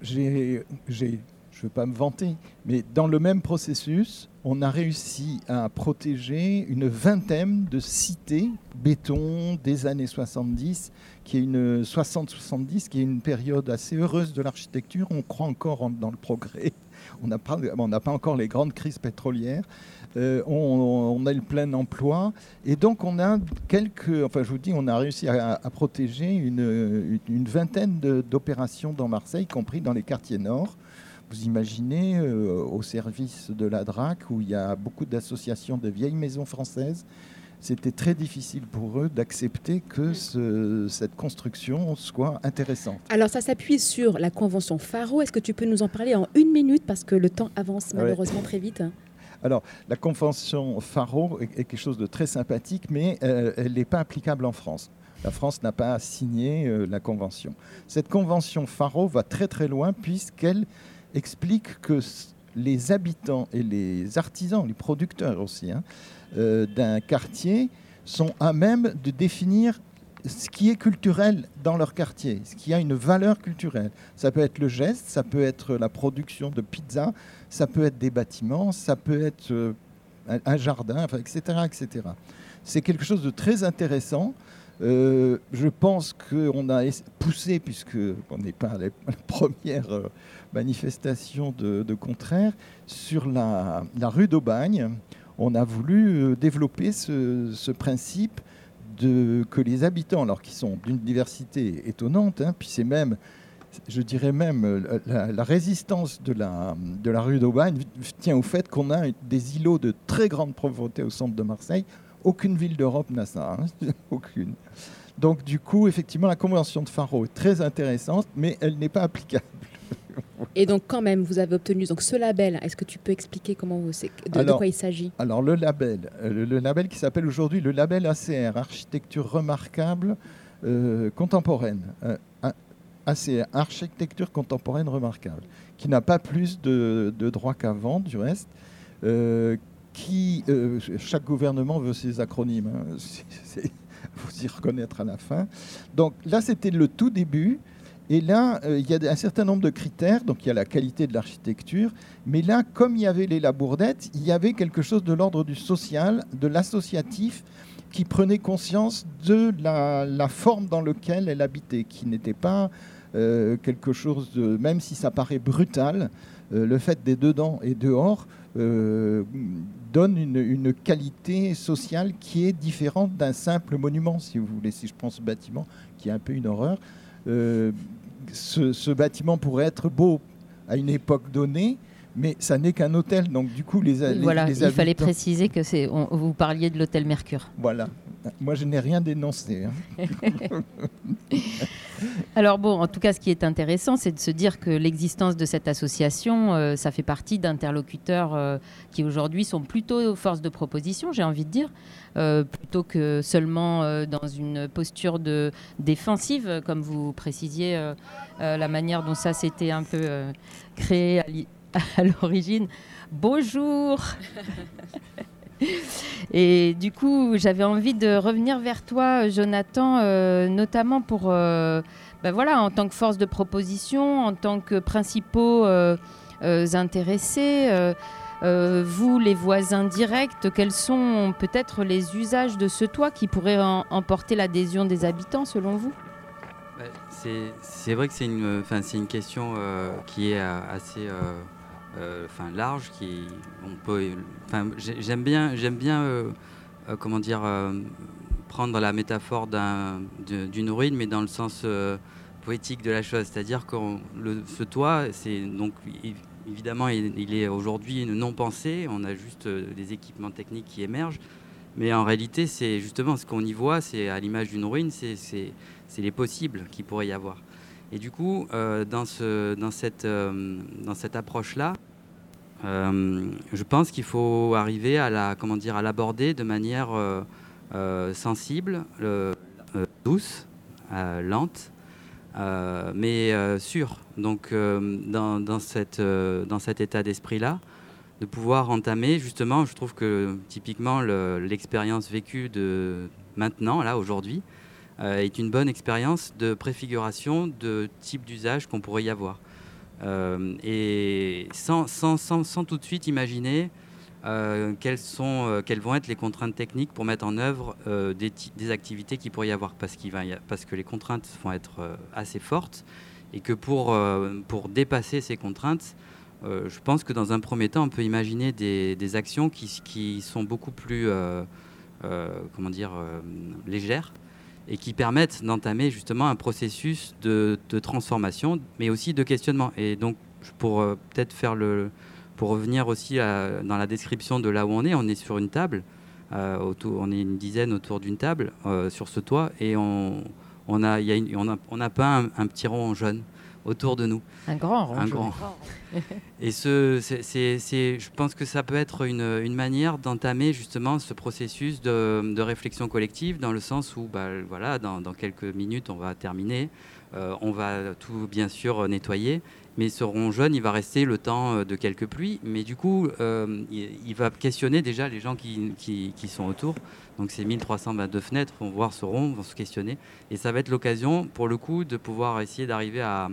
je ne veux pas me vanter, mais dans le même processus, on a réussi à protéger une vingtaine de cités béton des années 70, qui est une 60-70, qui est une période assez heureuse de l'architecture. On croit encore dans le progrès. On n'a pas, encore les grandes crises pétrolières. Euh, on, a le plein emploi. Et donc, on a quelques. Enfin, je vous dis, on a réussi à, protéger une, une vingtaine d'opérations dans Marseille, y compris dans les quartiers nord. Vous imaginez, euh, au service de la DRAC, où il y a beaucoup d'associations de vieilles maisons françaises, c'était très difficile pour eux d'accepter que cette construction soit intéressante. Alors ça s'appuie sur la convention Faro. Est-ce que tu peux nous en parler en une minute parce que le temps avance malheureusement très vite alors, la convention Faro est, quelque chose de très sympathique, mais euh, elle n'est pas applicable en France. La France n'a pas signé euh, la convention. Cette convention Faro va très très loin puisqu'elle explique que les habitants et les artisans, les producteurs aussi, hein, euh, d'un quartier sont à même de définir ce qui est culturel dans leur quartier, ce qui a une valeur culturelle. Ça peut être le geste, ça peut être la production de pizza, ça peut être des bâtiments, ça peut être euh, un, jardin, etc. etc. C'est quelque chose de très intéressant. Euh, je pense qu'on a poussé, puisque on n'est pas [LAUGHS] la, première manifestation de, contraire, sur la, rue d'Aubagne, on a voulu euh, développer ce, principe que les habitants, alors qu'ils sont d'une diversité étonnante, hein, puis c'est même, je dirais même, euh, la, résistance de la, rue d'Aubagne tient au fait qu'on a des îlots de très grande pauvreté au centre de Marseille. Aucune ville d'Europe n'a ça, hein. [LAUGHS] Donc du coup, effectivement, la convention de Faro est très intéressante, mais elle n'est pas applicable. Et donc, quand même, vous avez obtenu donc, ce label. Est-ce que tu peux expliquer comment vous, de, de, quoi il s'agit? Alors, le label, euh, le, label qui s'appelle aujourd'hui le label ACR, Architecture remarquable euh, contemporaine. Euh, ACR, Architecture contemporaine remarquable, qui n'a pas plus de, de droits qu'avant, du reste. qui, chaque gouvernement veut ses acronymes. Hein. [LAUGHS] vous y reconnaître à la fin. Donc là, c'était le tout début. Et là, euh, il y a un certain nombre de critères. Donc, il y a la qualité de l'architecture. Mais là, comme il y avait les labourdettes, il y avait quelque chose de l'ordre du social, de l'associatif, qui prenait conscience de la, forme dans laquelle elle habitait, qui n'était pas euh, quelque chose de. Même si ça paraît brutal, euh, le fait des dedans et dehors donne une, une, qualité sociale qui est différente d'un simple monument, si vous voulez. Si je prends ce bâtiment, qui est un peu une horreur. Ce, bâtiment pourrait être beau à une époque donnée, mais ça n'est qu'un hôtel. Donc du coup, les, voilà, il fallait préciser que c'est. Vous parliez de l'hôtel Mercure. Voilà. Moi, je n'ai rien dénoncé. Hein. [LAUGHS] Alors bon, en tout cas, ce qui est intéressant, c'est de se dire que l'existence de cette association, euh, ça fait partie d'interlocuteurs euh, qui aujourd'hui sont plutôt force de proposition, j'ai envie de dire, euh, plutôt que seulement dans une posture de défensive, comme vous précisiez, la manière dont ça s'était un peu créé [LAUGHS] à l'origine. Bonjour [LAUGHS] Et du coup, j'avais envie de revenir vers toi, Jonathan, notamment pour, ben voilà, en tant que force de proposition, en tant que principaux euh, intéressés. vous, les voisins directs, quels sont peut-être les usages de ce toit qui pourraient emporter l'adhésion des habitants selon vous? C'est vrai que c'est une, une question qui est assez euh, large, qui on peut, j'aime bien, j'aime bien, euh, euh, comment dire, prendre la métaphore d'une ruine, mais dans le sens poétique de la chose, c'est-à-dire que ce toit, donc évidemment il, est aujourd'hui non pensé, on a juste des équipements techniques qui émergent, mais en réalité c'est justement ce qu'on y voit, c'est à l'image d'une ruine, c'est les possibles qu'il pourrait y avoir. Et du coup, dans, ce, dans, cette, approche-là, euh, je pense qu'il faut arriver à l'aborder de manière euh, euh, sensible, douce, lente, mais sûre. Donc, dans, dans, cette, dans cet état d'esprit-là, de pouvoir entamer, justement, je trouve que typiquement l'expérience vécue de maintenant, là, aujourd'hui, est une bonne expérience de préfiguration de type d'usage qu'on pourrait y avoir. et sans, sans, sans, sans, tout de suite imaginer quelles, sont, quelles vont être les contraintes techniques pour mettre en œuvre des, des, activités qui pourrait y avoir, parce, qu'il que les contraintes vont être assez fortes, et que pour, pour dépasser ces contraintes, euh, je pense que dans un premier temps, on peut imaginer des, actions qui, sont beaucoup plus euh, euh, comment dire, légères et qui permettent d'entamer justement un processus de, transformation, mais aussi de questionnement. Et donc, pour peut-être faire le, pour revenir aussi dans la description de là où on est, on est sur une table, autour, on est une dizaine autour d'une table sur ce toit, et on, on a, y a on, a, on a peint un, un petit rond jaune autour de nous. Un grand Un grand. [LAUGHS] Et ce, c'est, je pense que ça peut être une, une manière d'entamer justement ce processus de, de, réflexion collective, dans le sens où, bah, voilà, dans, dans quelques minutes, on va terminer. Euh, on va tout bien sûr nettoyer, mais ce jaune, il va rester le temps euh, de quelques pluies. Mais du coup, euh, il, va questionner déjà les gens qui, sont autour. Donc ces 1322 fenêtres vont voir ce rond, vont se questionner. Et ça va être l'occasion, pour le coup, de pouvoir essayer d'arriver à,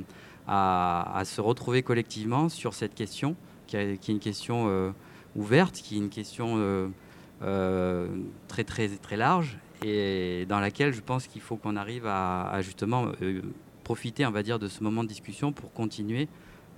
se retrouver collectivement sur cette question, qui, est une question euh, ouverte, qui est une question très, très, très large, et dans laquelle je pense qu'il faut qu'on arrive à justement profiter, on va dire, de ce moment de discussion pour continuer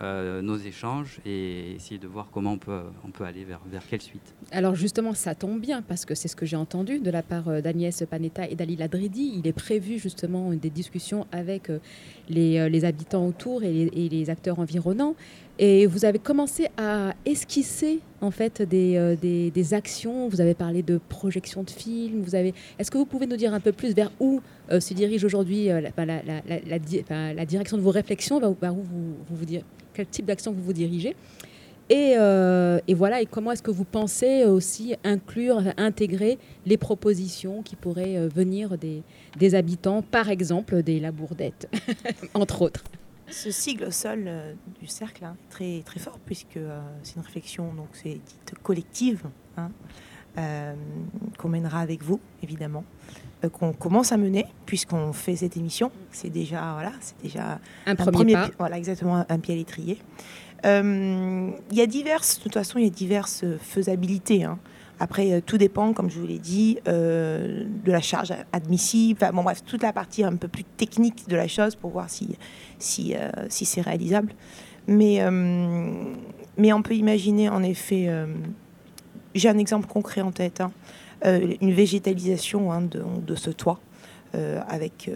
euh, nos échanges et essayer de voir comment on peut, aller vers, quelle suite. Alors justement, ça tombe bien parce que c'est ce que j'ai entendu de la part euh, d'Agnès Panetta et d'Ali Ladridi. Il est prévu justement des discussions avec euh, les, habitants autour et les, acteurs environnants. Et vous avez commencé à esquisser en fait des, des, des actions. Vous avez parlé de projection de films. Vous avez. Est-ce que vous pouvez nous dire un peu plus vers où se dirige aujourd'hui la, la, la, la, direction de vos réflexions, vers où vous, vous, vous, quel type d'action vous vous dirigez? Et, euh, et, voilà, et comment est-ce que vous pensez aussi inclure, intégrer les propositions qui pourraient euh, venir des, des habitants, par exemple des Labourdettes, [LAUGHS] entre autres? Ce sigle au sol euh, du cercle hein, est très, très fort, puisque euh, c'est une réflexion, donc c'est dite collective, hein, euh, qu'on mènera avec vous, évidemment, euh, qu'on commence à mener, puisqu'on fait cette émission. C'est déjà, voilà, c'est déjà un, un premier, pas. Voilà, exactement, un pied à l'étrier. Il y a diverses, de toute façon, il y a diverses faisabilités. Hein. Après, euh, tout dépend, comme je vous l'ai dit, euh, de la charge admissible. Enfin, bon, bref, toute la partie un peu plus technique de la chose pour voir si, si, euh, si c'est réalisable. Mais, mais on peut imaginer, en effet, j'ai un exemple concret en tête, hein, une végétalisation hein, de, de, ce toit. avec,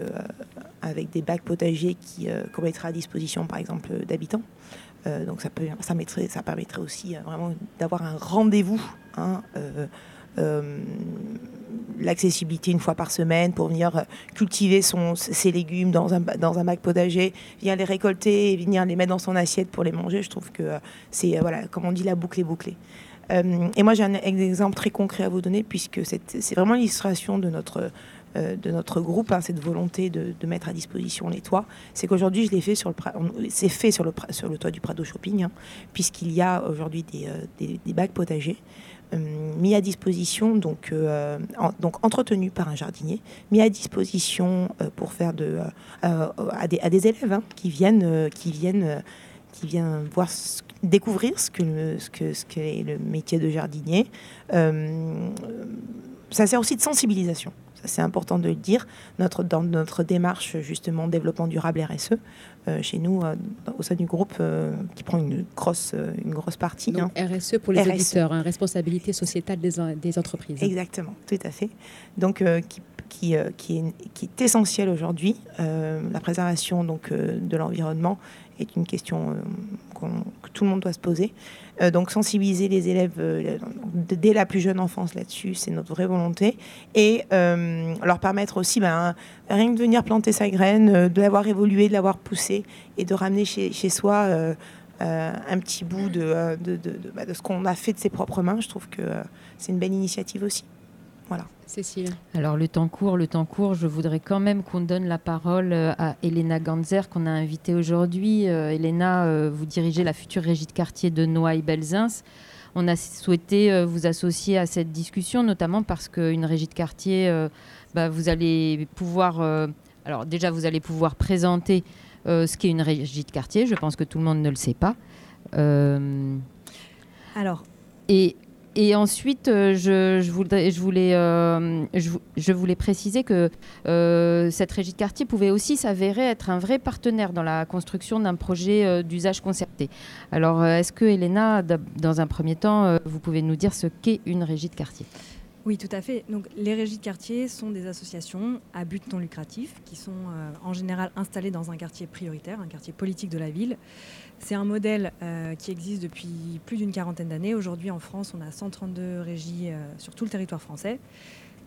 avec des bacs potagers qu'on mettra à disposition, par exemple, d'habitants. Donc ça, peut, ça, mettrait, ça permettrait aussi vraiment d'avoir un rendez-vous. Hein, euh, euh, l'accessibilité une fois par semaine pour venir cultiver son, ses légumes dans un, dans un bac potager, venir les récolter et venir les mettre dans son assiette pour les manger. Je trouve que c'est, voilà, comme on dit, la boucle est bouclée. Euh, et moi, j'ai un, exemple très concret à vous donner, puisque c'est vraiment l'illustration de notre euh, de notre groupe, hein, cette volonté de, mettre à disposition les toits, c'est qu'aujourd'hui, je l'ai fait sur le, c'est fait sur le, sur le toit du Prado Shopping, hein, puisqu'il y a aujourd'hui des, euh, des, des, bacs potagers euh, mis à disposition, donc, euh, donc entretenus par un jardinier, mis à disposition euh, pour faire de, à des, à, des, élèves hein, qui viennent, qui viennent qui viennent voir découvrir ce que, ce que ce le métier de jardinier. Euh, ça sert aussi de sensibilisation c'est important de le dire, notre, dans notre démarche justement développement durable RSE, euh, chez nous, euh, au sein du groupe, euh, qui prend une grosse, une grosse partie. Donc, hein. RSE pour les RSE. auditeurs, hein, responsabilité sociétale des, des entreprises. Exactement, tout à fait. Donc, qui, qui, qui, est, qui est essentiel aujourd'hui. la préservation donc, de l'environnement est une question qu que tout le monde doit se poser. Euh, donc sensibiliser les élèves euh, dès la plus jeune enfance là-dessus, c'est notre vraie volonté. Et euh, leur permettre aussi, ben, rien que de venir planter sa graine, de l'avoir évolué, de l'avoir poussé et de ramener chez, soi un petit bout de, de ce qu'on a fait de ses propres mains. Je trouve que c'est une belle initiative aussi. Voilà. Cécile. Alors le temps court, le temps court. Je voudrais quand même qu'on donne la parole à Elena Ganzer qu'on a invitée aujourd'hui. Euh, Elena, euh, vous dirigez la future régie de quartier de Noailles-Belzins. On a souhaité euh, vous associer à cette discussion, notamment parce qu'une régie de quartier, euh, bah, vous allez pouvoir, euh, alors déjà vous allez pouvoir présenter ce qu'est une régie de quartier. Je pense que tout le monde ne le sait pas. Alors. Et et ensuite, euh, euh, je, voulais préciser que euh, cette régie de quartier pouvait aussi s'avérer être un vrai partenaire dans la construction d'un projet d'usage concerté. Alors, est-ce que, Elena, dans un premier temps, vous pouvez nous dire ce qu'est une régie de quartier? Oui, tout à fait. Donc, les régies de quartier sont des associations à but non lucratif qui sont en général installées dans un quartier prioritaire, un quartier politique de la ville. C'est un modèle euh, qui existe depuis plus d'une quarantaine d'années. Aujourd'hui, en France, on a 132 régies euh, sur tout le territoire français.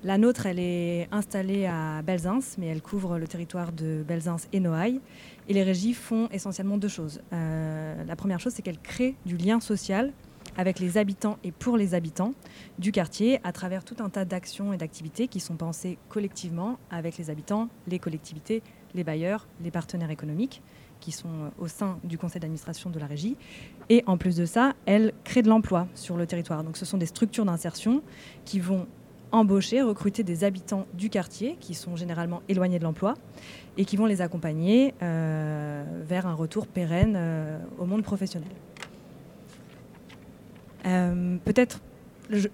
La nôtre, elle est installée à Belzins, mais elle couvre le territoire de Belzins et Noailles. Et les régies font essentiellement deux choses. Euh, la première chose, c'est qu'elles créent du lien social avec les habitants et pour les habitants du quartier à travers tout un tas d'actions et d'activités qui sont pensées collectivement avec les habitants, les collectivités, les bailleurs, les partenaires économiques qui sont euh, au sein du conseil d'administration de la régie. Et en plus de ça, elle crée de l'emploi sur le territoire. Donc ce sont des structures d'insertion qui vont embaucher, recruter des habitants du quartier qui sont généralement éloignés de l'emploi et qui vont les accompagner euh, vers un retour pérenne euh, au monde professionnel. Peut-être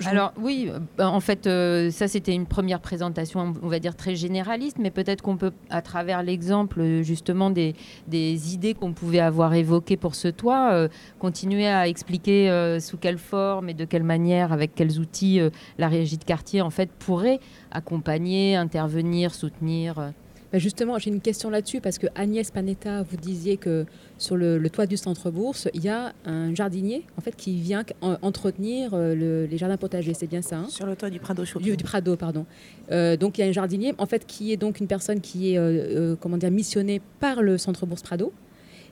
alors oui, euh, en fait, euh, ça c'était une première présentation, on va dire très généraliste, mais peut-être qu'on peut, à travers l'exemple euh, justement des, des idées qu'on pouvait avoir évoquées pour ce toit, continuer à expliquer sous quelle forme et de quelle manière, avec quels outils la régie de quartier en fait pourrait accompagner, intervenir, soutenir. Bah, justement, j'ai une question là-dessus parce que Agnès Panetta, vous disiez que sur le, toit du centre bourse, il y a un jardinier en fait qui vient entretenir euh, les jardins potagers. C'est bien ça hein? Sur le toit du Prado du, du, Prado, pardon. Euh, donc il y a un jardinier en fait qui est donc une personne qui est euh, comment dire missionnée par le centre bourse Prado.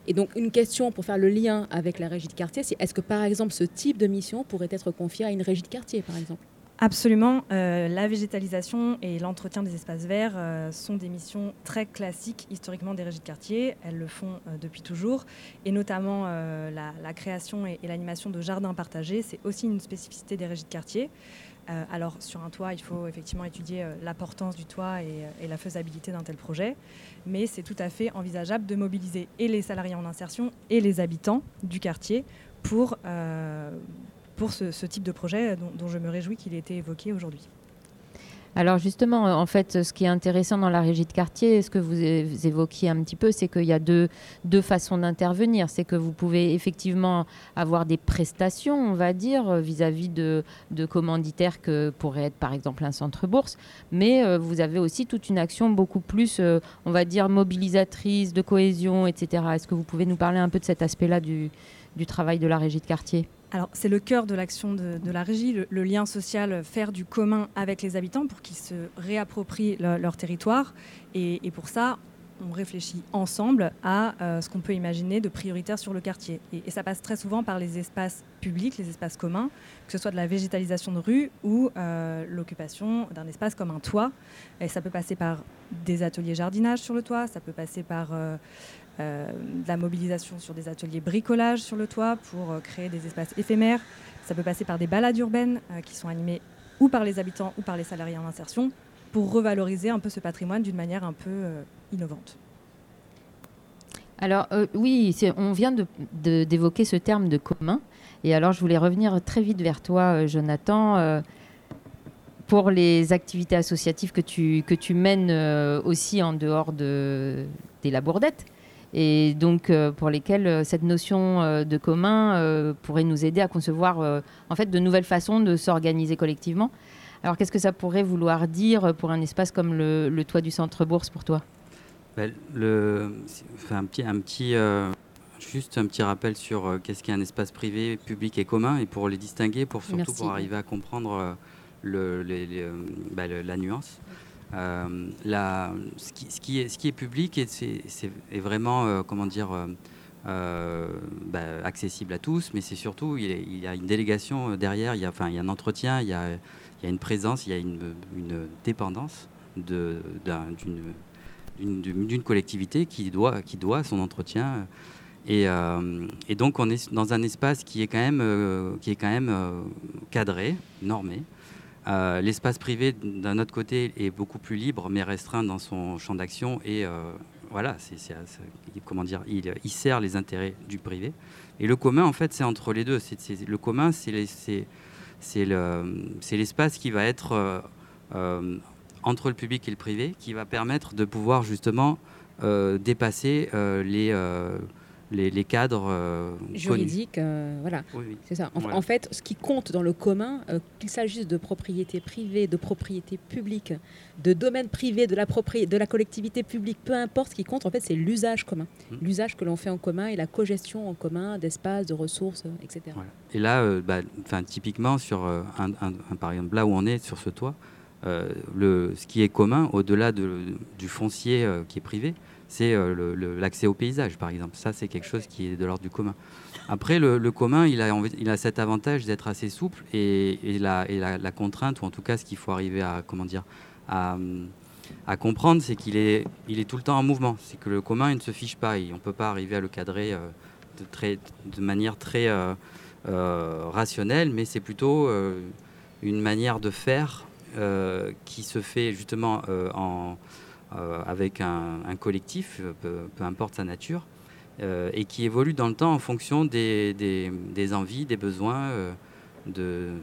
Et donc une question pour faire le lien avec la régie de quartier, c'est est-ce que par exemple ce type de mission pourrait être confié à une régie de quartier, par exemple? Absolument. Euh, la végétalisation et l'entretien des espaces verts euh, sont des missions très classiques historiquement des régies de quartier. Elles le font euh, depuis toujours. Et notamment la, création et, l'animation de jardins partagés, c'est aussi une spécificité des régies de quartier. alors sur un toit, il faut effectivement étudier l'importance du toit et, et, la faisabilité d'un tel projet. Mais c'est tout à fait envisageable de mobiliser et les salariés en insertion et les habitants du quartier pour pour ce, type de projet dont, je me réjouis qu'il ait été évoqué aujourd'hui. Alors justement, en fait, ce qui est intéressant dans la régie de quartier, ce que vous évoquiez un petit peu, c'est qu'il y a deux, façons d'intervenir. C'est que vous pouvez effectivement avoir des prestations, on va dire, vis-à-vis de, commanditaires que pourrait être par exemple un centre bourse, mais euh, vous avez aussi toute une action beaucoup plus, euh, on va dire, mobilisatrice, de cohésion, etc. Est-ce que vous pouvez nous parler un peu de cet aspect-là du travail de la régie de quartier? Alors, c'est le cœur de l'action de, la régie, le, lien social, faire du commun avec les habitants pour qu'ils se réapproprient leur territoire. Et, pour ça, on réfléchit ensemble à euh, ce qu'on peut imaginer de prioritaire sur le quartier. Et, ça passe très souvent par les espaces publics, les espaces communs, que ce soit de la végétalisation de rue ou euh, l'occupation d'un espace comme un toit. Et ça peut passer par des ateliers jardinage sur le toit, ça peut passer par euh, euh, de la mobilisation sur des ateliers bricolage sur le toit pour euh, créer des espaces éphémères. Ça peut passer par des balades urbaines euh, qui sont animées ou par les habitants ou par les salariés en insertion pour revaloriser un peu ce patrimoine d'une manière un peu innovante. Alors oui, on vient d'évoquer ce terme de commun. Et alors je voulais revenir très vite vers toi, Jonathan pour les activités associatives que tu, que tu mènes aussi en dehors de, des labourdettes et donc euh, pour lesquels euh, cette notion euh, de commun pourrait nous aider à concevoir en fait de nouvelles façons de s'organiser collectivement. Alors qu'est-ce que ça pourrait vouloir dire pour un espace comme le, toit du centre bourse pour toi? Ben, le, un petit, un petit juste un petit rappel sur qu'est-ce qu'est un espace privé, public et commun, et pour les distinguer, pour surtout pour arriver à comprendre le, ben, la nuance. Euh, ce, qui, est, public est, vraiment, euh, euh, bah, accessible à tous, mais c'est surtout, il, y a une délégation derrière, il y a, un entretien, il y a, une présence, il y a une, dépendance d'une collectivité qui doit, son entretien. Et, donc on est dans un espace qui est quand même cadré, normé. Euh, l'espace privé, d'un autre côté, est beaucoup plus libre, mais restreint dans son champ d'action et euh, voilà, c'est- comment dire, il, sert les intérêts du privé. Et le commun, en fait, c'est entre les deux. Le commun, c'est, les- c'est, c'est, le, c'est l'espace qui va être euh, entre le public et le privé, qui va permettre de pouvoir justement dépasser les, les, les cadres euh, connus. Juridique, euh, voilà. Oui, oui. C'est ça. En, Voilà. en fait, ce qui compte dans le commun, euh, qu'il s'agisse de propriété privée, de propriété publique, de domaine privé, de la, propri- de la collectivité publique, peu importe, ce qui compte, en fait, c'est l'usage commun. Mm. L'usage que l'on fait en commun et la cogestion en commun d'espaces, de ressources, etc. Voilà. Et là, bah, typiquement, sur un, un- un- par exemple, là où on est, sur ce toit, le, ce qui est commun, au-delà de- du foncier qui est privé, c'est euh, l'accès au paysage, par exemple. Ça, c'est quelque chose qui est de l'ordre du commun. Après, le, commun, il a, il a cet avantage d'être assez souple et, la, contrainte, ou en tout cas, ce qu'il faut arriver à, comment dire, à, comprendre, c'est qu'il est, il est tout le temps en mouvement. C'est que le commun, il ne se fiche pas. On ne peut pas arriver à le cadrer euh, de, manière très euh, rationnelle, mais c'est plutôt une manière de faire qui se fait justement en, avec un, collectif, euh, peu, importe sa nature, euh, et qui évolue dans le temps en fonction des, envies, des besoins, euh,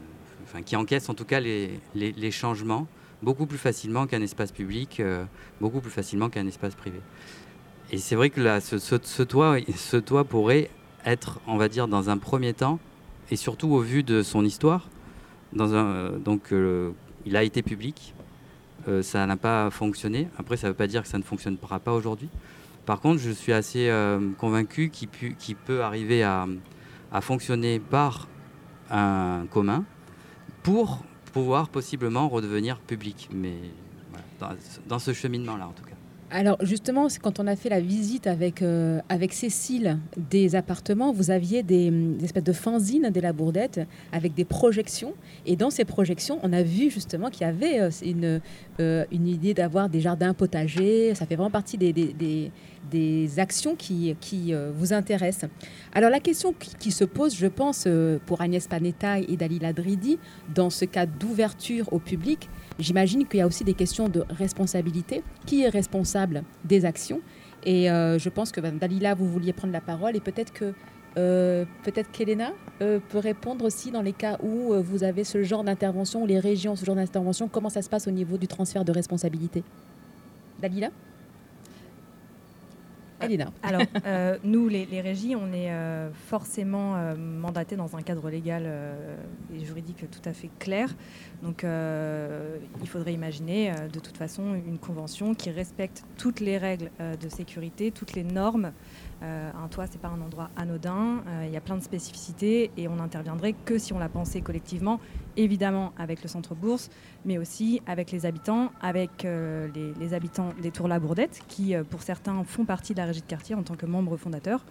qui encaisse en tout cas les, changements beaucoup plus facilement qu'un espace public, euh, beaucoup plus facilement qu'un espace privé. Et c'est vrai que ce, toit, pourrait être, on va dire, dans un premier temps, et surtout au vu de son histoire, euh, donc euh, il a été public, euh, ça n'a pas fonctionné. Après, ça ne veut pas dire que ça ne fonctionnera pas aujourd'hui. Par contre, je suis assez euh, convaincu qu'il peut arriver à, fonctionner par un commun pour pouvoir possiblement redevenir public. Mais dans ce cheminement-là, en tout cas. Alors justement, quand on a fait la visite avec, euh, avec Cécile des appartements, vous aviez des, hum, des espèces de fanzines de la Bourdette avec des projections. Et dans ces projections, on a vu justement qu'il y avait euh, une, euh, une idée d'avoir des jardins potagers. Ça fait vraiment partie des, des, des- des actions qui, qui vous intéressent. Alors la question qui, qui se pose, je pense, pour Agnès Panetta et Dalila Dridi, dans ce cas d'ouverture au public, J'imagine qu'il y a aussi des questions de responsabilité. Qui est responsable des actions? Et euh, je pense que ben, Dalila, vous vouliez prendre la parole. Et peut-être que euh, peut-être qu'Elena euh, peut répondre aussi dans les cas où vous avez ce genre d'intervention, ou les régions, ce genre d'intervention, comment ça se passe au niveau du transfert de responsabilité? Dalila? Elena. Alors, euh, nous, les, régies, on est euh, forcément euh, mandatés dans un cadre légal euh, et juridique tout à fait clair. Donc, euh, il faudrait imaginer, euh, de toute façon, une convention qui respecte toutes les règles euh, de sécurité, toutes les normes. Euh, un toit, c'est pas un endroit anodin. Euh, Il y a plein de spécificités et on n'interviendrait que si on l'a pensé collectivement, évidemment avec le centre bourse, mais aussi avec les habitants, avec euh, les, habitants des Tours La Bourdette, qui pour certains font partie de la régie de quartier en tant que membres fondateurs.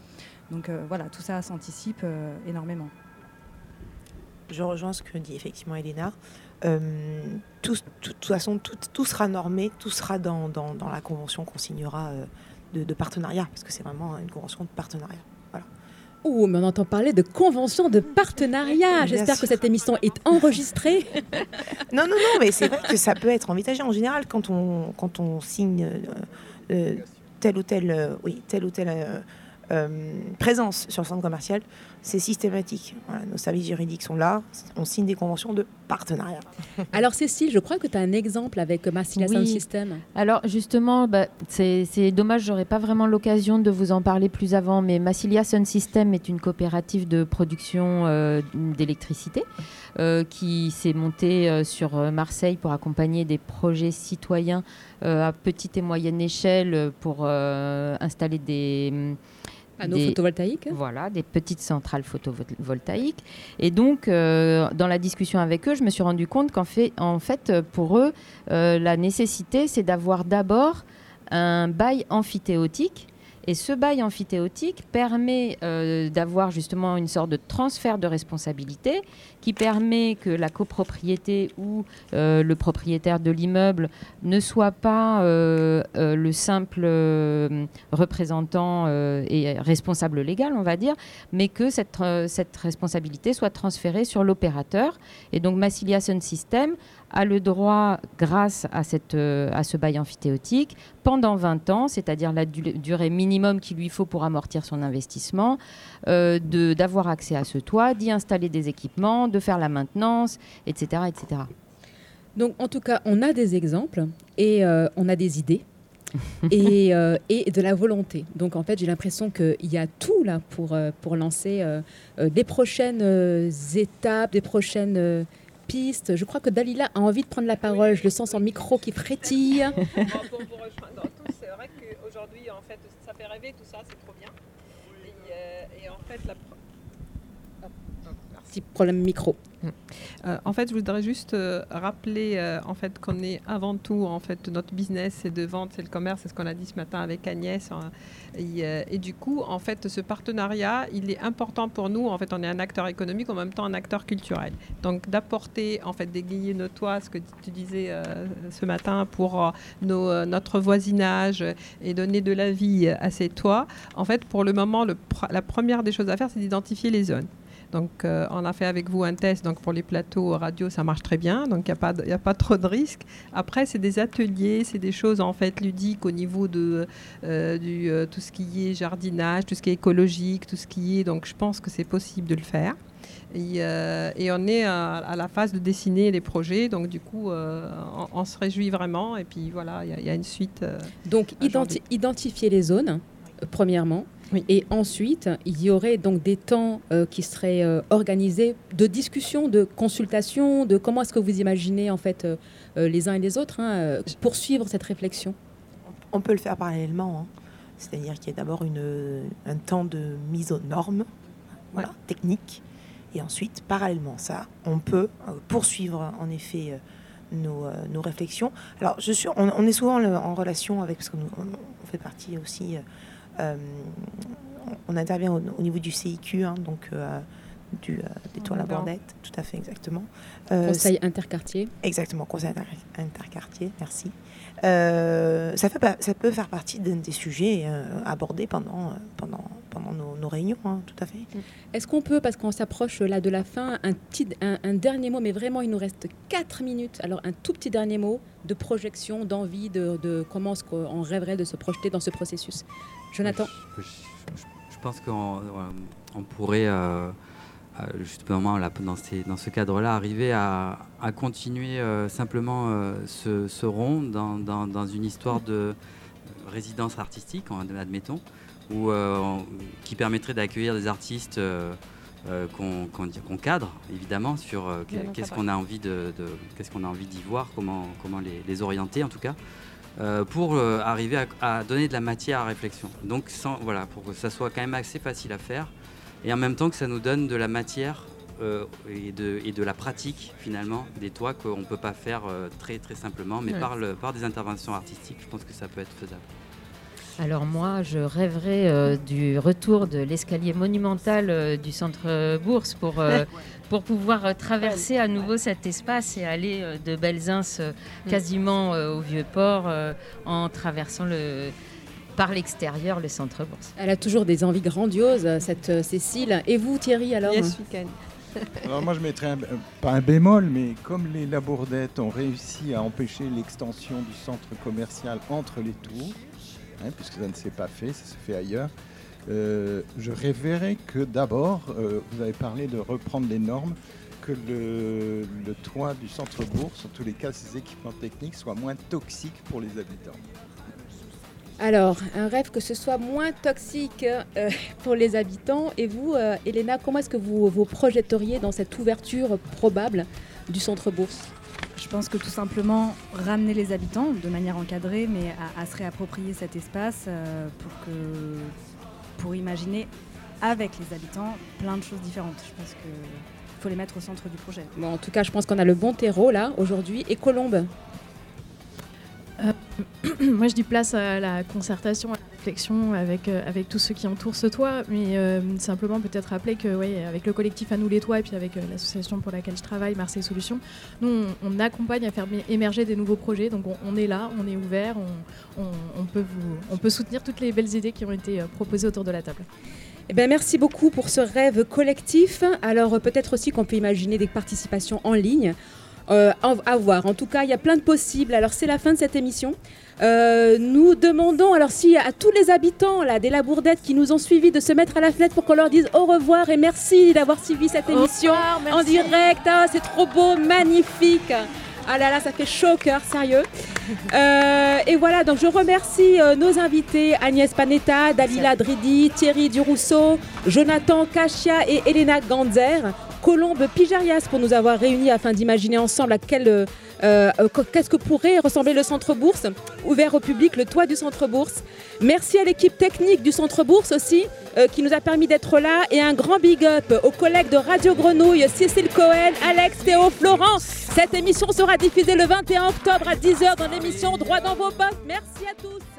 Donc voilà, tout ça s'anticipe énormément. Je rejoins ce que dit effectivement Elena. Tout, de toute façon, tout, tout sera normé, tout sera dans, la convention qu'on signera de, de partenariat, parce que c'est vraiment une convention de partenariat. Oh, mais on entend parler de convention de partenariat. J'espère que cette émission est enregistrée. [LAUGHS] Non, non, non, mais c'est vrai que ça peut être envisagé. En général, quand on, quand on signe euh, euh, telle ou telle, euh, oui, telle ou euh, euh, présence sur le centre commercial, c'est systématique. Voilà, nos services juridiques sont là, on signe des conventions de partenariat. [LAUGHS] Alors Cécile, je crois que tu as un exemple avec Massilia Sound Oui. System. Alors justement, bah, c'est dommage, j'aurais pas vraiment l'occasion de vous en parler plus avant, mais Massilia Sun System est une coopérative de production euh, d'électricité euh, qui s'est montée euh, sur euh, Marseille pour accompagner des projets citoyens euh, à petite et moyenne échelle euh, pour euh, installer des Panneaux des- photovoltaïques. Voilà, des petites centrales photovoltaïques. Et donc, euh, dans la discussion avec eux, je me suis rendu compte qu'en fait, en fait, pour eux, euh, la nécessité, c'est d'avoir d'abord un bail amphithéotique. Et ce bail amphithéotique permet euh, d'avoir justement une sorte de transfert de responsabilité qui permet que la copropriété ou euh, le propriétaire de l'immeuble ne soit pas euh, le simple représentant et responsable légal, on va dire, mais que cette, cette responsabilité soit transférée sur l'opérateur. Et donc Massilia Sun System a le droit, grâce à, cette, euh, à ce bail amphithéotique, pendant 20 ans, c'est-à-dire la durée minimum qu'il lui faut pour amortir son investissement, euh, d'avoir accès à ce toit, d'y installer des équipements, de faire la maintenance, etc. etc. Donc en tout cas, on a des exemples et euh, on a des idées. [LAUGHS] et, et, de la volonté. Donc en fait, j'ai l'impression qu'il y a tout là pour, pour lancer des prochaines étapes, des prochaines piste. Je crois que Dalila a envie de prendre la parole. Je le sens son micro qui frétille. [LAUGHS] pour [LAUGHS] vous rejoindre tous, c'est vrai qu'aujourd'hui, en fait, ça fait rêver tout ça, c'est trop bien. Et, euh, et en fait, la, Problème micro. Euh, en fait, je voudrais juste euh, rappeler euh, en fait qu'on est avant tout en fait notre business c'est de vente, c'est le commerce, c'est ce qu'on a dit ce matin avec Agnès. Hein. et, du coup, en fait, ce partenariat, il est important pour nous. En fait, on est un acteur économique en même temps un acteur culturel. Donc, d'apporter en fait d'égayer nos toits, ce que tu disais ce matin pour notre voisinage et donner de la vie à ces toits. En fait, pour le moment, la première des choses à faire, c'est d'identifier les zones. Donc, euh, on a fait avec vous un test. Donc, pour les plateaux radio, ça marche très bien. Donc, il n'y a, pas a pas trop de risques. Après, c'est des ateliers, c'est des choses en fait ludiques au niveau de euh, du, euh, tout ce qui est jardinage, tout ce qui est écologique, tout ce qui est. Donc, je pense que c'est possible de le faire. Et, on est à, la phase de dessiner les projets. Donc, du coup, on, se réjouit vraiment. Et puis, voilà, il y, a une suite. donc, identifier les zones, premièrement. Et ensuite, il y aurait donc des temps euh, qui seraient euh, organisés de discussion, de consultation, de comment est-ce que vous imaginez en fait euh, les uns et les autres hein, poursuivre cette réflexion. On peut le faire parallèlement, hein. c'est-à-dire qu'il y a d'abord un temps de mise aux normes, voilà, technique, et ensuite, parallèlement ça, on peut poursuivre en effet. Nos, nos, réflexions. Alors, je suis, on, est souvent en relation avec, parce qu'on on fait partie aussi on intervient au, niveau du CIQ, hein, donc euh, du, euh, des toits la bordette, tout à fait exactement. conseil interquartier. Exactement, conseil interquartier, merci. ça, fait, ça peut faire partie d'un des sujets abordés pendant, pendant, pendant nos, réunions, hein, tout à fait. Est-ce qu'on peut, parce qu'on s'approche là de la fin, un, petit, un, dernier mot, mais vraiment il nous reste 4 minutes, alors un tout petit dernier mot de projection, d'envie, de, de comment on rêverait de se projeter dans ce processus. Jonathan. Je, pense qu'on on pourrait, euh, euh, justement, là, dans, dans, ce cadre-là, arriver à, continuer euh, simplement ce, rond dans, dans, une histoire de résidence artistique, admettons, ou qui permettrait d'accueillir des artistes. qu'on cadre évidemment sur qu'est-ce qu'on a envie de, qu'est-ce qu'on a envie d'y voir, comment, comment les, les, orienter en tout cas. Euh, pour euh, arriver à, donner de la matière à réflexion. Donc sans, voilà, pour que ça soit quand même assez facile à faire et en même temps que ça nous donne de la matière euh, et, de, et, de, la pratique finalement des toits qu'on ne peut pas faire très très simplement, mais par, le, par des interventions artistiques, je pense que ça peut être faisable. Alors moi, je rêverais du retour de l'escalier monumental du centre Bourse pour pour pouvoir euh, traverser à nouveau cet espace et aller euh, de Belzins euh, mm. quasiment au Vieux-Port en traversant le, par l'extérieur le centre bourse. Elle a toujours des envies grandioses, cette Cécile. Et vous, Thierry, alors yes, [LAUGHS] Alors moi, je mettrais un, pas un bémol, mais comme les Labourdettes ont réussi à empêcher l'extension du centre commercial entre les tours, hein, puisque ça ne s'est pas fait, ça se fait ailleurs, euh, je rêverais que d'abord, euh, vous avez parlé de reprendre les normes, que le, toit du centre-bourse, en tous les cas ces équipements techniques, soient moins toxiques pour les habitants. Alors, un rêve que ce soit moins toxique euh, [LAUGHS] pour les habitants. Et vous, Elena, comment est-ce que vous vous projetteriez dans cette ouverture probable du centre-bourse je pense que tout simplement ramener les habitants de manière encadrée, mais à, se réapproprier cet espace pour que pour imaginer avec les habitants plein de choses différentes. Je pense qu'il faut les mettre au centre du projet. Bon, en tout cas, je pense qu'on a le bon terreau là aujourd'hui. Et Colombe euh, [CLEARS THROAT] moi, je dis place à la concertation, à la avec, euh, avec tous ceux qui entourent ce toit, mais euh, simplement peut-être rappeler que, oui, avec le collectif À nous les toits et puis avec l'association pour laquelle je travaille, Marseille Solutions, nous, on, accompagne à faire émerger des nouveaux projets. Donc, on, est là, on est ouvert, on, peut vous, on peut soutenir toutes les belles idées qui ont été proposées autour de la table. Eh bien, merci beaucoup pour ce rêve collectif. Alors, peut-être aussi qu'on peut imaginer des participations en ligne euh, à voir. En tout cas, il y a plein de possibles. Alors, c'est la fin de cette émission. Euh, nous demandons, alors si à tous les habitants là, des Labourdettes qui nous ont suivis de se mettre à la fenêtre pour qu'on leur dise au revoir et merci d'avoir suivi cette émission en direct. Ah, c'est trop beau, magnifique. Ah là là, ça fait chaud au cœur, sérieux. [LAUGHS] Euh, et voilà, donc je remercie euh, nos invités Agnès Panetta, Dalila Dridi, Thierry Durousseau, Jonathan Cachia et Elena Ganzer, Colombe Pijarias pour nous avoir réunis afin d'imaginer ensemble à quel, euh, euh, qu'est-ce que pourrait ressembler le Centre Bourse, ouvert au public, le toit du Centre Bourse. Merci à l'équipe technique du Centre Bourse aussi, euh, qui nous a permis d'être là. Et un grand big up aux collègues de Radio Grenouille, Cécile Cohen, Alex, Théo, Florent. Cette émission sera diffusée le 21 octobre à 10h dans l'émission Droit dans vos bottes. Merci à tous.